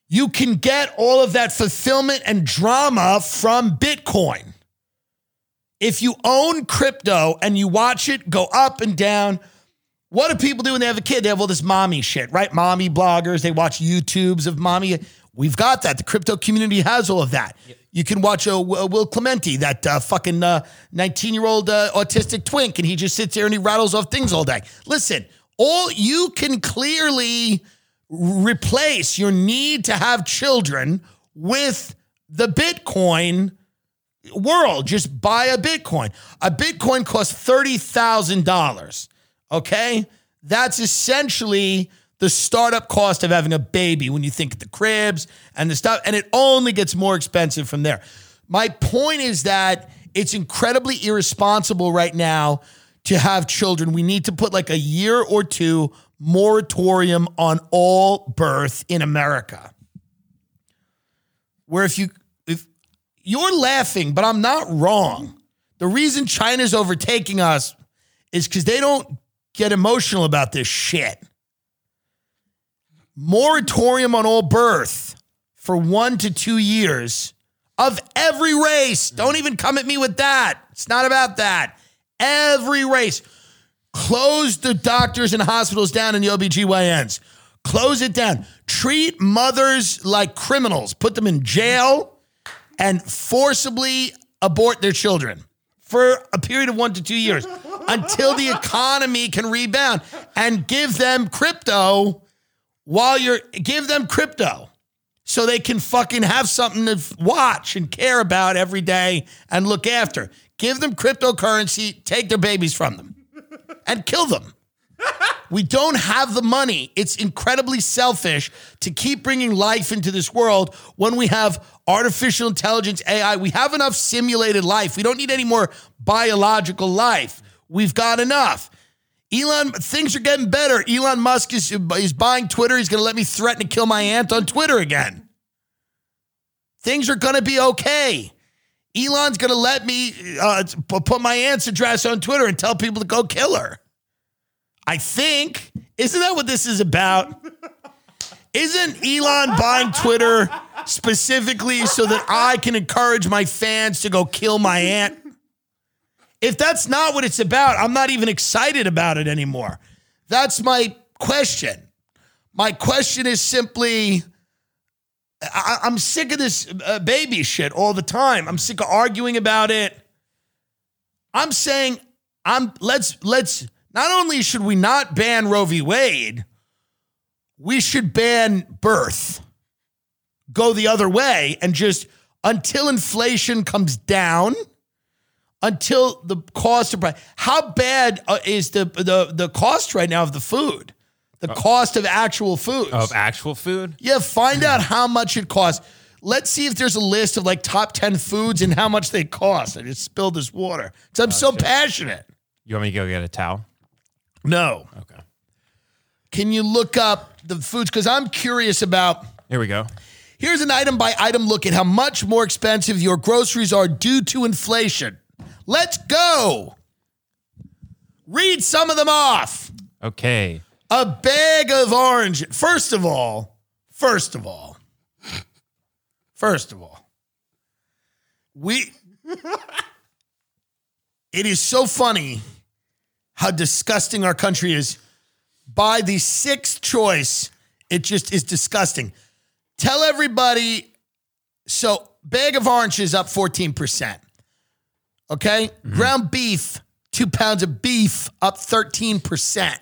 You can get all of that fulfillment and drama from Bitcoin. If you own crypto and you watch it go up and down, what do people do when they have a kid? They have all this mommy shit, right? Mommy bloggers, they watch YouTubes of mommy. We've got that. The crypto community has all of that. You can watch uh, Will Clemente, that uh, fucking 19 year old uh, autistic twink, and he just sits there and he rattles off things all day. Listen, all you can clearly replace your need to have children with the Bitcoin world. Just buy a Bitcoin. A Bitcoin costs $30,000. Okay? That's essentially the startup cost of having a baby when you think of the cribs and the stuff, and it only gets more expensive from there. My point is that it's incredibly irresponsible right now to have children. We need to put like a year or two moratorium on all birth in America. Where if you if you're laughing, but I'm not wrong. The reason China's overtaking us is because they don't get emotional about this shit. Moratorium on all birth for one to two years of every race. Don't even come at me with that. It's not about that. Every race. Close the doctors and hospitals down in the OBGYNs. Close it down. Treat mothers like criminals. Put them in jail and forcibly abort their children for a period of one to two years until the economy can rebound and give them crypto while you're give them crypto so they can fucking have something to watch and care about every day and look after. Give them cryptocurrency, take their babies from them and kill them. We don't have the money. It's incredibly selfish to keep bringing life into this world when we have artificial intelligence, AI. We have enough simulated life. We don't need any more biological life. We've got enough. Elon, things are getting better. Elon Musk is, is buying Twitter. He's going to let me threaten to kill my aunt on Twitter again. Things are going to be okay. Elon's going to let me uh, put my aunt's address on Twitter and tell people to go kill her. I think. Isn't that what this is about? Isn't Elon buying Twitter specifically so that I can encourage my fans to go kill my aunt? If that's not what it's about, I'm not even excited about it anymore. That's my question. My question is simply I, am sick of this uh, baby shit all the time. I'm sick of arguing about it. I'm saying I'm let's let's not only should we not ban Roe v. Wade, we should ban birth. Go the other way and just until inflation comes down, until the cost of how bad uh, is the the the cost right now of the food? The
Oh.
cost of actual food.
Of actual food?
Yeah, find out how much it costs. Let's see if there's a list of like top 10 foods and how much they cost. I just spilled this water. So I'm so passionate.
You want me to go get a towel?
No.
Okay.
Can you look up the foods? Because I'm curious about.
Here we go.
Here's an item by item look at how much more expensive your groceries are due to inflation. Let's go. Read some of them off.
Okay.
A bag of orange. First of all, first of all, first of all, we. it is so funny how disgusting our country is. By the sixth choice, it just is disgusting. Tell everybody. So, bag of oranges is up 14%. Okay. Mm-hmm. Ground beef, two pounds of beef up 13%.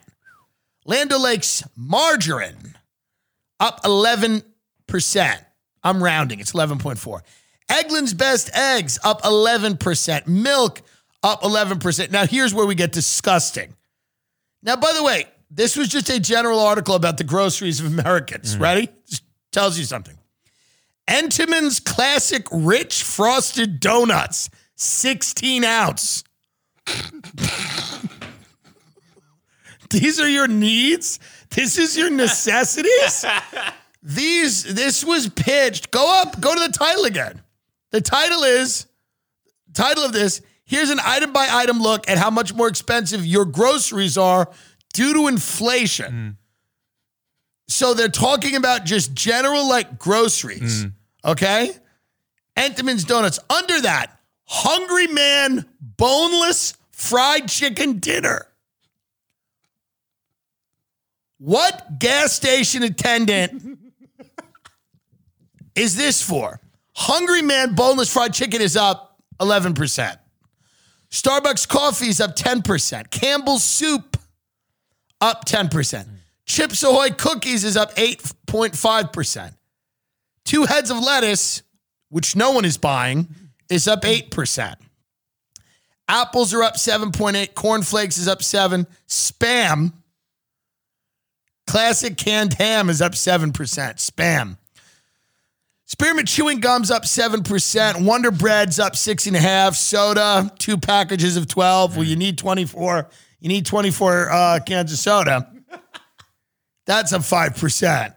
Land O'Lakes margarine up 11%. I'm rounding, it's 11.4. Eggland's Best Eggs up 11%. Milk up 11%. Now, here's where we get disgusting Now, by the way, this was just a general article about the groceries of Americans. Mm-hmm. Ready? Just tells you something. Entenmann's Classic Rich Frosted Donuts, 16 ounce. These are your needs? This is your necessities? These, this was pitched. Go up, go to the title again. The title is, title of this, here's an item by item look at how much more expensive your groceries are due to inflation. Mm. So they're talking about just general like groceries. Mm. Okay? Entenmann's Donuts. Under that, Hungry Man boneless fried chicken dinner. What gas station attendant is this for? Hungry Man boneless fried chicken is up 11%. Starbucks coffee is up 10%. Campbell's soup up 10%. Chips Ahoy cookies is up 8.5%. Two heads of lettuce, which no one is buying, is up 8%. Apples are up 7.8. Cornflakes is up 7. Spam, classic canned ham is up 7%. Spam. Spearmint chewing gums up 7%. Wonder Bread's up 6.5. Soda, two packages of 12. Well, you need 24. You need 24 uh, cans of soda. That's up 5%.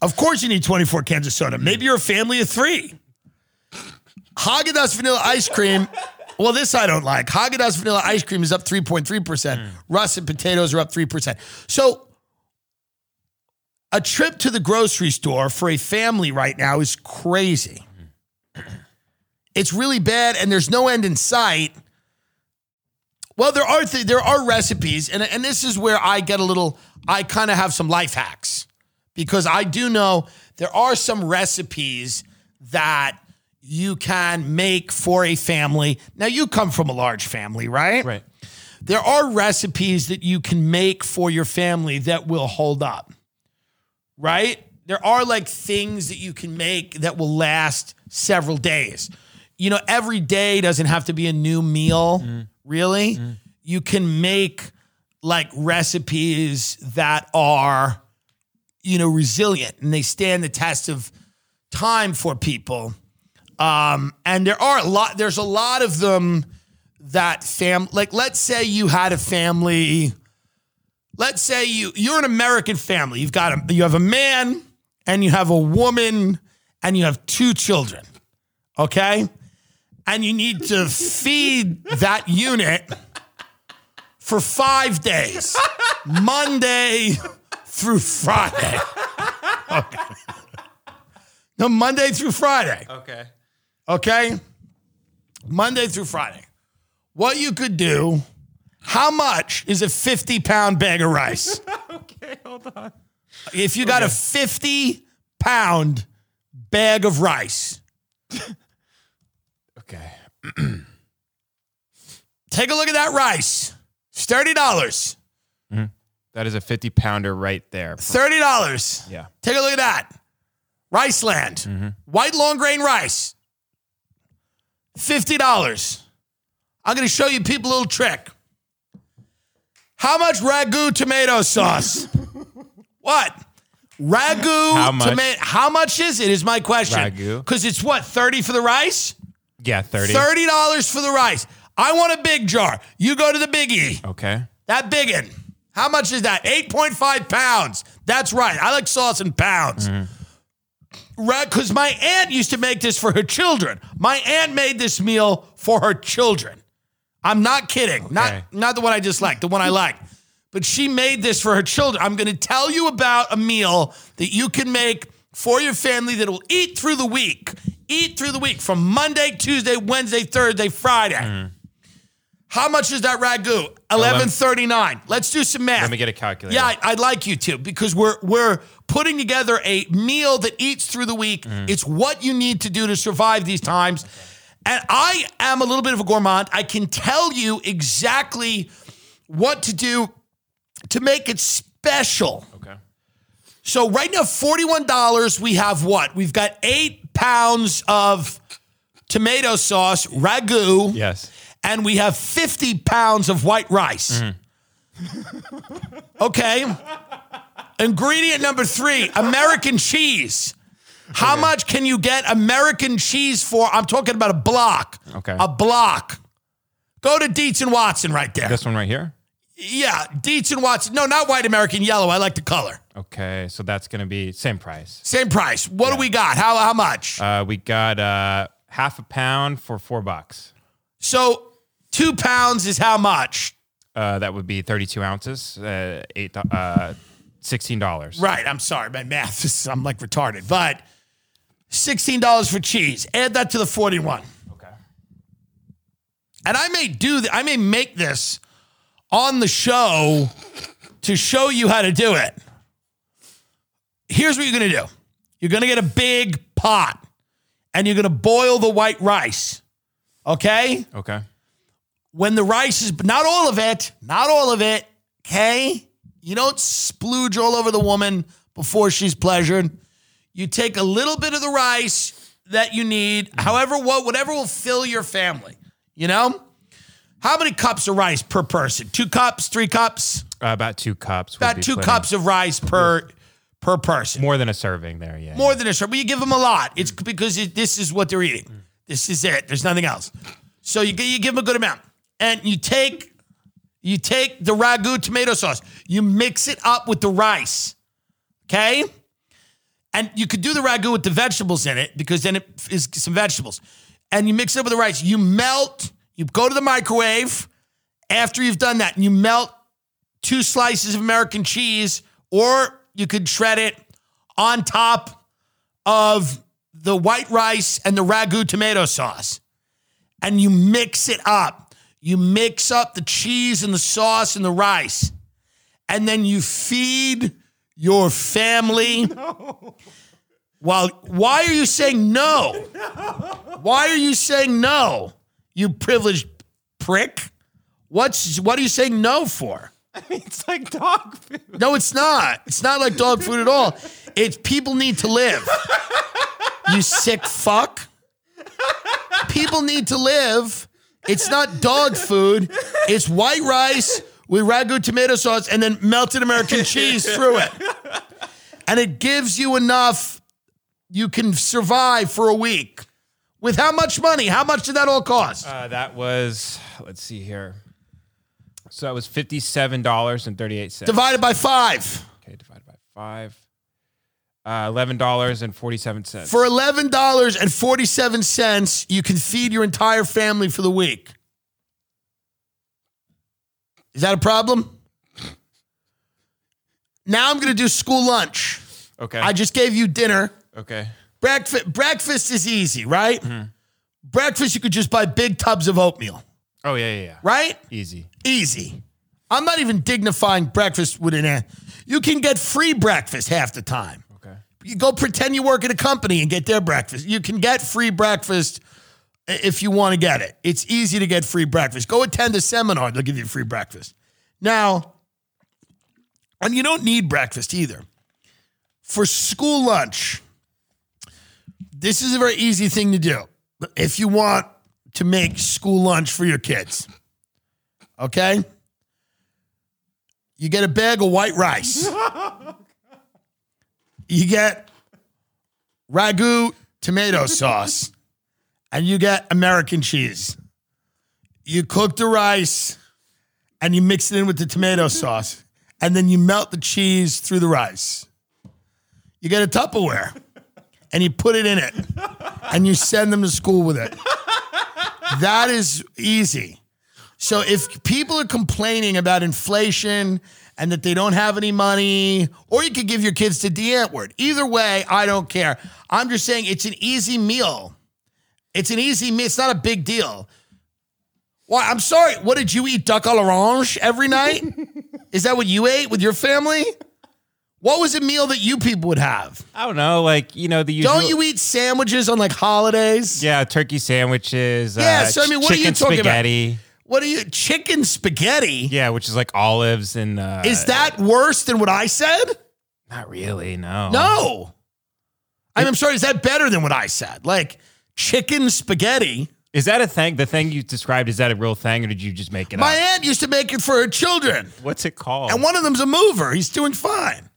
Of course, you need 24 cans of soda. Maybe you're a family of three. Haagen-Dazs vanilla ice cream. Well, this I don't like. Haagen-Dazs vanilla ice cream is up 3.3%. Hmm. Russet potatoes are up 3%. So a trip to the grocery store for a family right now is crazy. It's really bad, and there's no end in sight. Well, there are th- there are recipes, and and this is where I get a little. I kind of have some life hacks because I do know there are some recipes that you can make for a family. Now, you come from a large family, right?
Right.
There are recipes that you can make for your family that will hold up right? There are like things that you can make that will last several days. You know, every day doesn't have to be a new meal, mm. really. Mm. You can make like recipes that are, you know, resilient and they stand the test of time for people. Um, and there are a lot, there's a lot of them that fam like let's say you had a family let's say you you're an American family. You've got a you have a man and you have a woman and you have two children. Okay? And you need to feed that unit for 5 days. Monday through Friday. Okay. No, Monday through Friday.
Okay.
Okay? Monday through Friday. What you could do, how much is a 50 pound bag of rice?
okay, hold on.
If you got a 50 pound bag of rice,
Okay.
take a look at that rice. It's $30. Mm-hmm.
That is a 50 pounder right there.
$30.
Yeah.
Take a look at that. Riceland. Mm-hmm. White long grain rice. $50. I'm going to show you people a little trick. How much ragu tomato sauce? what? Ragu
How much?
tomato. How much is it? Is my question.
Ragu.
Because it's what, 30 for the rice?
Yeah, 30.
$30 for the rice. I want a big jar. You go to the biggie.
Okay.
That biggin. How much is that? 8.5 pounds. That's right. I like sauce in pounds. Mm-hmm. Right, because my aunt used to make this for her children. My aunt made this meal for her children. I'm not kidding.
Okay.
Not not the one I dislike, the one I like. But she made this for her children. I'm going to tell you about a meal that you can make for your family that will eat through the week. Eat through the week from Monday, Tuesday, Wednesday, Thursday, Friday. Mm. How much is that ragu? Eleven thirty nine. Let's do some math.
Let me get a calculator.
Yeah, I- I'd like you to because we're we're putting together a meal that eats through the week. Mm-hmm. It's what you need to do to survive these times. And I am a little bit of a gourmand. I can tell you exactly what to do to make it special.
Okay.
So right now, $41, we have what? We've got eight pounds of tomato sauce, ragu
Yes.
And we have 50 pounds of white rice. Okay. Ingredient number three American cheese. How much can you get American cheese for? I'm talking about a block.
Okay.
A block. Go to Dietz and Watson right there.
This one right here.
Yeah, Dietz and Watson. No, not white American yellow. I like the color.
Okay, so that's gonna be same price.
Same price. What do we got? How how much?
Uh, we got uh, half a pound for four bucks.
So two pounds is how much?
Uh, that would be 32 ounces, uh, eight, uh, sixteen dollars.
Right. I'm sorry, my math is I'm like retarded, but sixteen dollars for cheese. Add that to the forty-one.
Okay.
And I may do th- I may make this on the show to show you how to do it. Here's what you're gonna do. You're gonna get a big pot and you're gonna boil the white rice. Okay?
Okay.
When the rice is not all of it, not all of it, okay? You don't splooge all over the woman before she's pleasured. You take a little bit of the rice that you need, mm-hmm. however, what whatever will fill your family. You know? How many cups of rice per person? Two cups, three cups?
Uh, about two cups.
About two
plenty.
cups of rice per per person.
More than a serving there. Yeah.
More than a serving. but you give them a lot. It's mm. because it, this is what they're eating. Mm. This is it. There's nothing else. So you, you give them a good amount, and you take you take the ragu tomato sauce. You mix it up with the rice, okay? And you could do the ragu with the vegetables in it because then it is some vegetables. And you mix it up with the rice. You melt. You go to the microwave. After you've done that, and you melt two slices of American cheese, or you could shred it on top of the white rice and the ragu tomato sauce. And you mix it up. You mix up the cheese and the sauce and the rice. And then you feed your family. While why are you saying no? Why are you saying no? You privileged prick. What's what are you saying no for?
it's like dog food.
No, it's not. It's not like dog food at all. It's people need to live. You sick fuck. People need to live. It's not dog food. It's white rice with ragu tomato sauce and then melted American cheese through it. And it gives you enough you can survive for a week. With how much money? How much did that all cost?
Uh, that was let's see here. So that was fifty-seven dollars and thirty-eight cents.
Divided by five.
Okay, divided by five. Uh, Eleven dollars and forty-seven cents.
For $11.47, you can feed your entire family for the week. Is that a problem? Now I'm going to do school lunch.
okay.
I just gave you dinner.
okay.
Breakfast breakfast is easy, right? Breakfast you could just buy big tubs of oatmeal,
Oh yeah, yeah, yeah.
right?
Easy.
Easy. I'm not even dignifying breakfast with an. You can get free breakfast half the time. You go pretend you work at a company and get their breakfast. You can get free breakfast if you want to get it. It's easy to get free breakfast. Go attend a seminar, they'll give you free breakfast. Now, and you don't need breakfast either. For school lunch, this is a very easy thing to do. If you want to make school lunch for your kids, okay? You get a bag of white rice. you get ragu tomato sauce and you get American cheese. You cook the rice and you mix it in with the tomato sauce and then you melt the cheese through the rice. You get a Tupperware and you put it in it and you send them to school with it. That is easy. So if people are complaining about inflation and that they don't have any money, or you could give your kids to Die Antwoord. Either way, I don't care. I'm just saying it's an easy meal. It's an easy meal. It's not a big deal. Why? I'm sorry. What did you eat? Duck à l'orange every night? Is that what you ate with your family? What was a meal that you people would have?
I don't know, like you know the usual.
Don't you eat sandwiches on like holidays?
Yeah, turkey sandwiches.
Yeah,
uh,
so I mean, what are you talking about? What are you? Chicken spaghetti?
Yeah, which is like olives and. Uh,
Is that worse than what I said?
not really? No.
No. I mean, I'm sorry. Is that better than what I said? Like chicken spaghetti?
Is that a thing? The thing you described, is that a real thing or did you just make it up?
My
up?
aunt used to make it for her children.
What's it called?
And one of them's a mover. He's doing fine.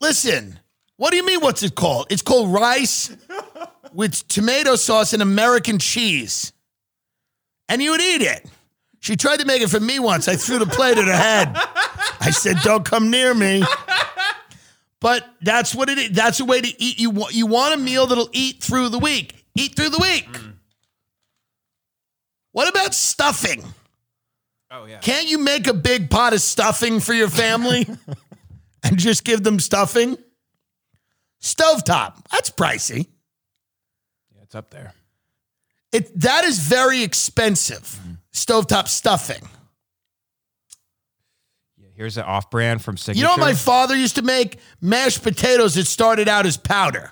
Listen, what do you mean, what's it called? It's called rice with tomato sauce and American cheese. And you would eat it. She tried to make it for me once. I threw the plate at her head. I said, don't come near me. But that's what it is. That's a way to eat. You want, you want a meal that'll eat through the week. Eat through the week. Mm. What about stuffing?
oh, yeah.
Can't you make a big pot of stuffing for your family and just give them stuffing? Stovetop. That's pricey.
yeah, it's up there.
It that is very expensive. Stovetop stuffing.
Yeah, here's an off brand from Signature.
You know what my father used to make? Mashed potatoes that started out as powder.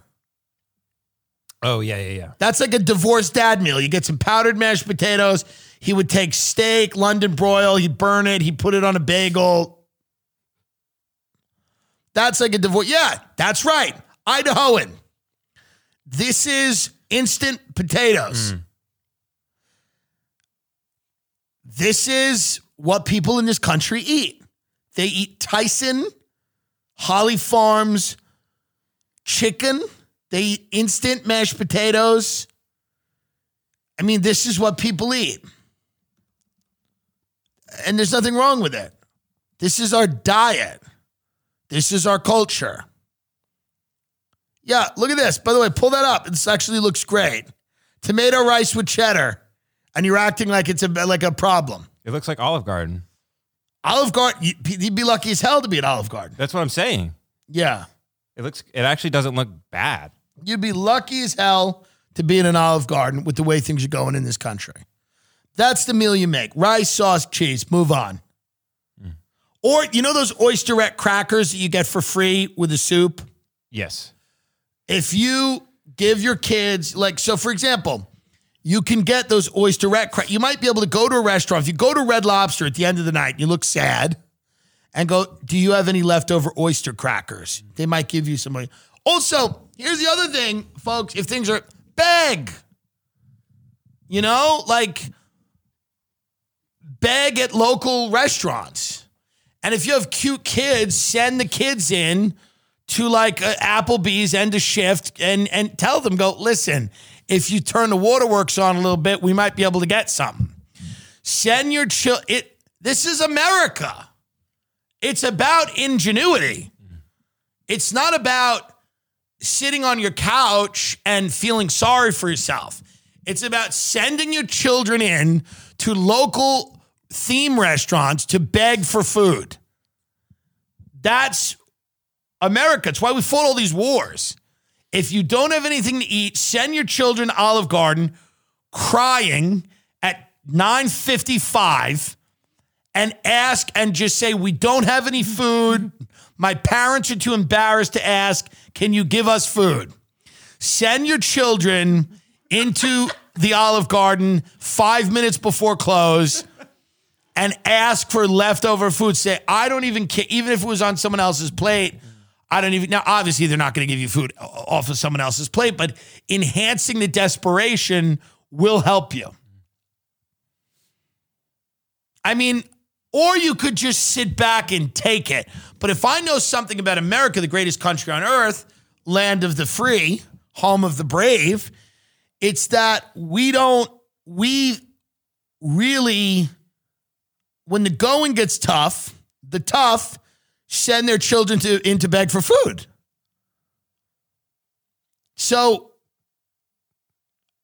oh, yeah, yeah, yeah.
That's like a divorced dad meal. You get some powdered mashed potatoes. He would take steak, London broil, he'd burn it, he'd put it on a bagel. That's like a divorce. Yeah, that's right. Idahoan. This is instant potatoes. Mm. This is what people in this country eat. They eat Tyson, Holly Farms, chicken. They eat instant mashed potatoes. I mean, this is what people eat. And there's nothing wrong with it. This is our diet. This is our culture. Yeah, look at this. By the way, pull that up. This actually looks great. Tomato rice with cheddar. And you're acting like it's a like a problem.
It looks like Olive Garden.
Olive Garden, you- you'd be lucky as hell to be at Olive Garden.
That's what I'm saying.
Yeah.
It looks. It actually doesn't look bad.
You'd be lucky as hell to be in an Olive Garden with the way things are going in this country. That's the meal you make. Rice, sauce, cheese. Move on. Hmm. Or you know those oysterette crackers that you get for free with the soup?
Yes.
If you give your kids like so for example, you can get those oysterette crackers. You might be able to go to a restaurant. If you go to Red Lobster at the end of the night, you look sad and go, "Do you have any leftover oyster crackers?" They might give you some money. Also, here's the other thing, folks, if things are beg. You know, like beg at local restaurants. And if you have cute kids, send the kids in to like Applebee's end of shift and and tell them go listen. If you turn the waterworks on a little bit, we might be able to get something. Send your child. It. This is America. It's about ingenuity. It's not about sitting on your couch and feeling sorry for yourself. It's about sending your children in to local theme restaurants to beg for food. That's America. It's why we fought all these wars. If you don't have anything to eat, send your children Olive Garden crying at 9:55 and ask and just say we don't have any food. My parents are too embarrassed to ask, "Can you give us food?" Send your children into the Olive Garden 5 minutes before close and ask for leftover food. Say, I don't even care, even if it was on someone else's plate. I don't even now. Obviously, they're not going to give you food off of someone else's plate, but enhancing the desperation will help you. I mean, or you could just sit back and take it. But if I know something about America, the greatest country on earth, land of the free, home of the brave, it's that we don't, we really, when the going gets tough, the tough send their children to into beg for food. So,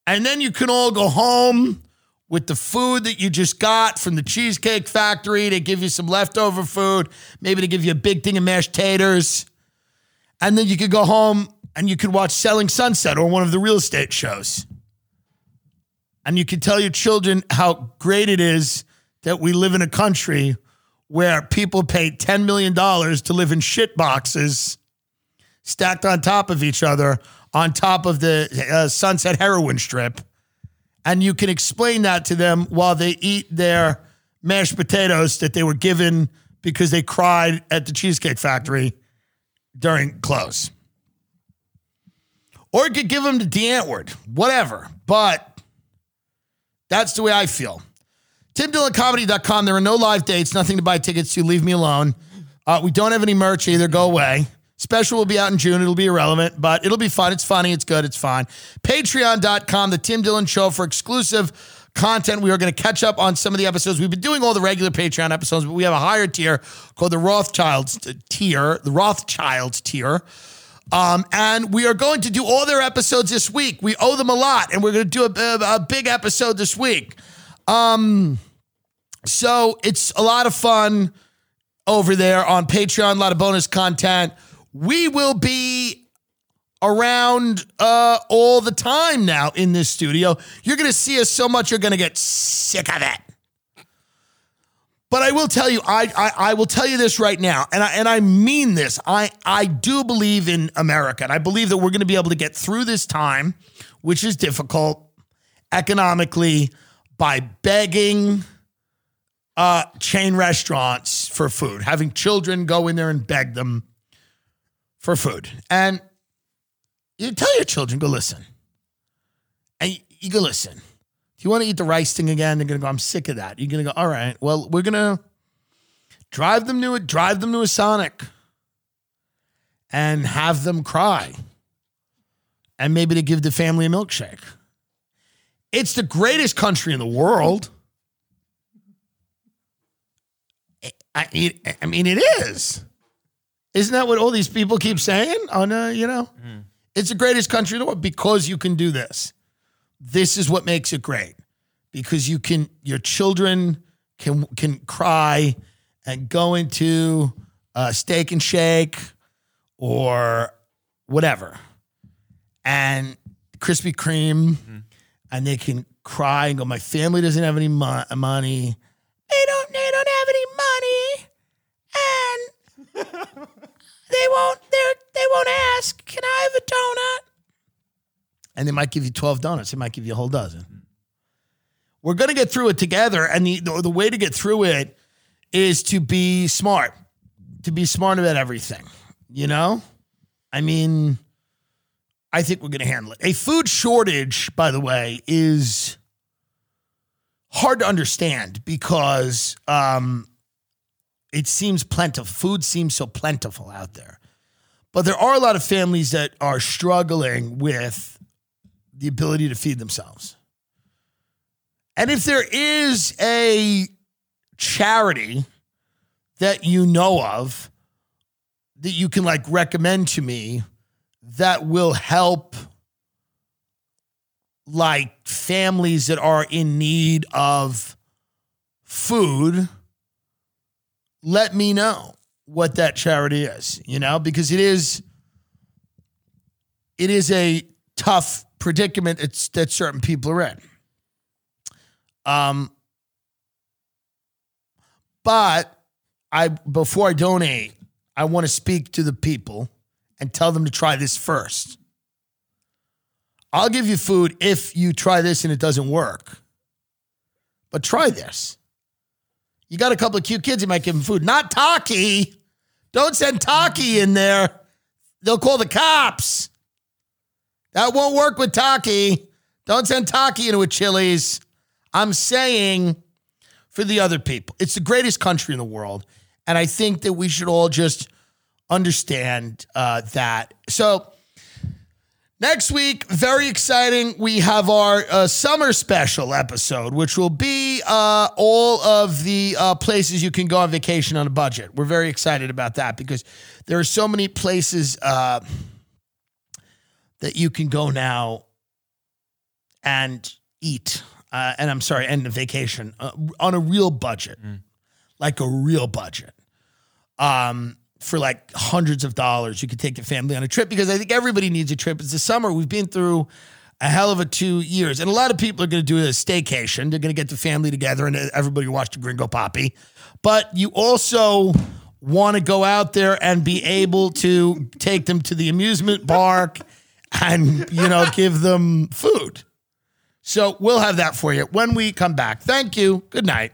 and then you can all go home with the food that you just got from the Cheesecake Factory. They give you some leftover food. Maybe they give you a big thing of mashed taters. And then you could go home and you could watch Selling Sunset or one of the real estate shows. And you could tell your children how great it is that we live in a country where people pay $10 million to live in shit boxes stacked on top of each other on top of the uh, Sunset heroin strip. And you can explain that to them while they eat their mashed potatoes that they were given because they cried at the Cheesecake Factory during close. Or you could give them to Die Antwoord, whatever. But that's the way I feel. TimDillonComedy.com. There are no live dates, nothing to buy tickets to. Leave me alone. Uh, we don't have any merch either. Go away. Special will be out in June. It'll be irrelevant, but it'll be fun. It's funny. It's good. It's fine. Patreon.com, The Tim Dillon Show for exclusive content. We are going to catch up on some of the episodes. We've been doing all the regular Patreon episodes, but we have a higher tier called the Rothschilds tier, the Rothschilds tier. Um, and we are going to do all their episodes this week. We owe them a lot, and we're going to do a, a, a big episode this week. Um, so it's a lot of fun over there on Patreon, a lot of bonus content. We will be around uh, all the time now in this studio. You're going to see us so much, you're going to get sick of it. But I will tell you, I, I I will tell you this right now, and I and I mean this. I I do believe in America, and I believe that we're going to be able to get through this time, which is difficult economically, by begging uh, chain restaurants for food, having children go in there and beg them for food, and you tell your children, go listen, and you go listen. Do you want to eat the rice thing again? They're gonna go. I'm sick of that. You're gonna go. All right. Well, we're gonna drive them to it. Drive them to a Sonic, and have them cry, and maybe to give the family a milkshake. It's the greatest country in the world. I mean, I mean, it is. Isn't that what all these people keep saying? On uh, you know, mm. it's the greatest country in the world because you can do this this is what makes it great because you can your children can can cry and go into a steak and shake or whatever and Krispy Kreme mm-hmm. And they can cry and go my family doesn't have any mo- money they don't they don't have any money and they won't they they won't ask can I have a donut and they might give you 12 donuts. They might give you a whole dozen. We're going to get through it together. And the, the, the way to get through it is to be smart, to be smart about everything. You know? I mean, I think we're going to handle it. A food shortage, by the way, is hard to understand because um, it seems plentiful. Food seems so plentiful out there. But there are a lot of families that are struggling with the ability to feed themselves. And if there is a charity that you know of that you can like recommend to me that will help like families that are in need of food, let me know what that charity is, you know, because it is it is a tough predicament it's, that certain people are in. Um, but I before I donate, I want to speak to the people and tell them to try this first. I'll give you food if you try this and it doesn't work. But try this. You got a couple of cute kids, you might give them food. Not Taki. Don't send Taki in there. They'll call the cops. That won't work with Taki. Don't send Taki into a Chili's. I'm saying for the other people. It's the greatest country in the world. And I think that we should all just understand uh, that. So, next week, very exciting. We have our uh, summer special episode, which will be uh, all of the uh, places you can go on vacation on a budget. We're very excited about that because there are so many places uh, that you can go now and eat. Uh, and I'm sorry, and a vacation uh, on a real budget, like a real budget, um, for like hundreds of dollars. You could take your family on a trip because I think everybody needs a trip. It's the summer. We've been through a hell of a two years, and a lot of people are going to do a staycation. They're going to get the family together and everybody watch the Gringo Poppy. But you also want to go out there and be able to take them to the amusement park and you know give them food. So we'll have that for you when we come back. Thank you. Good night.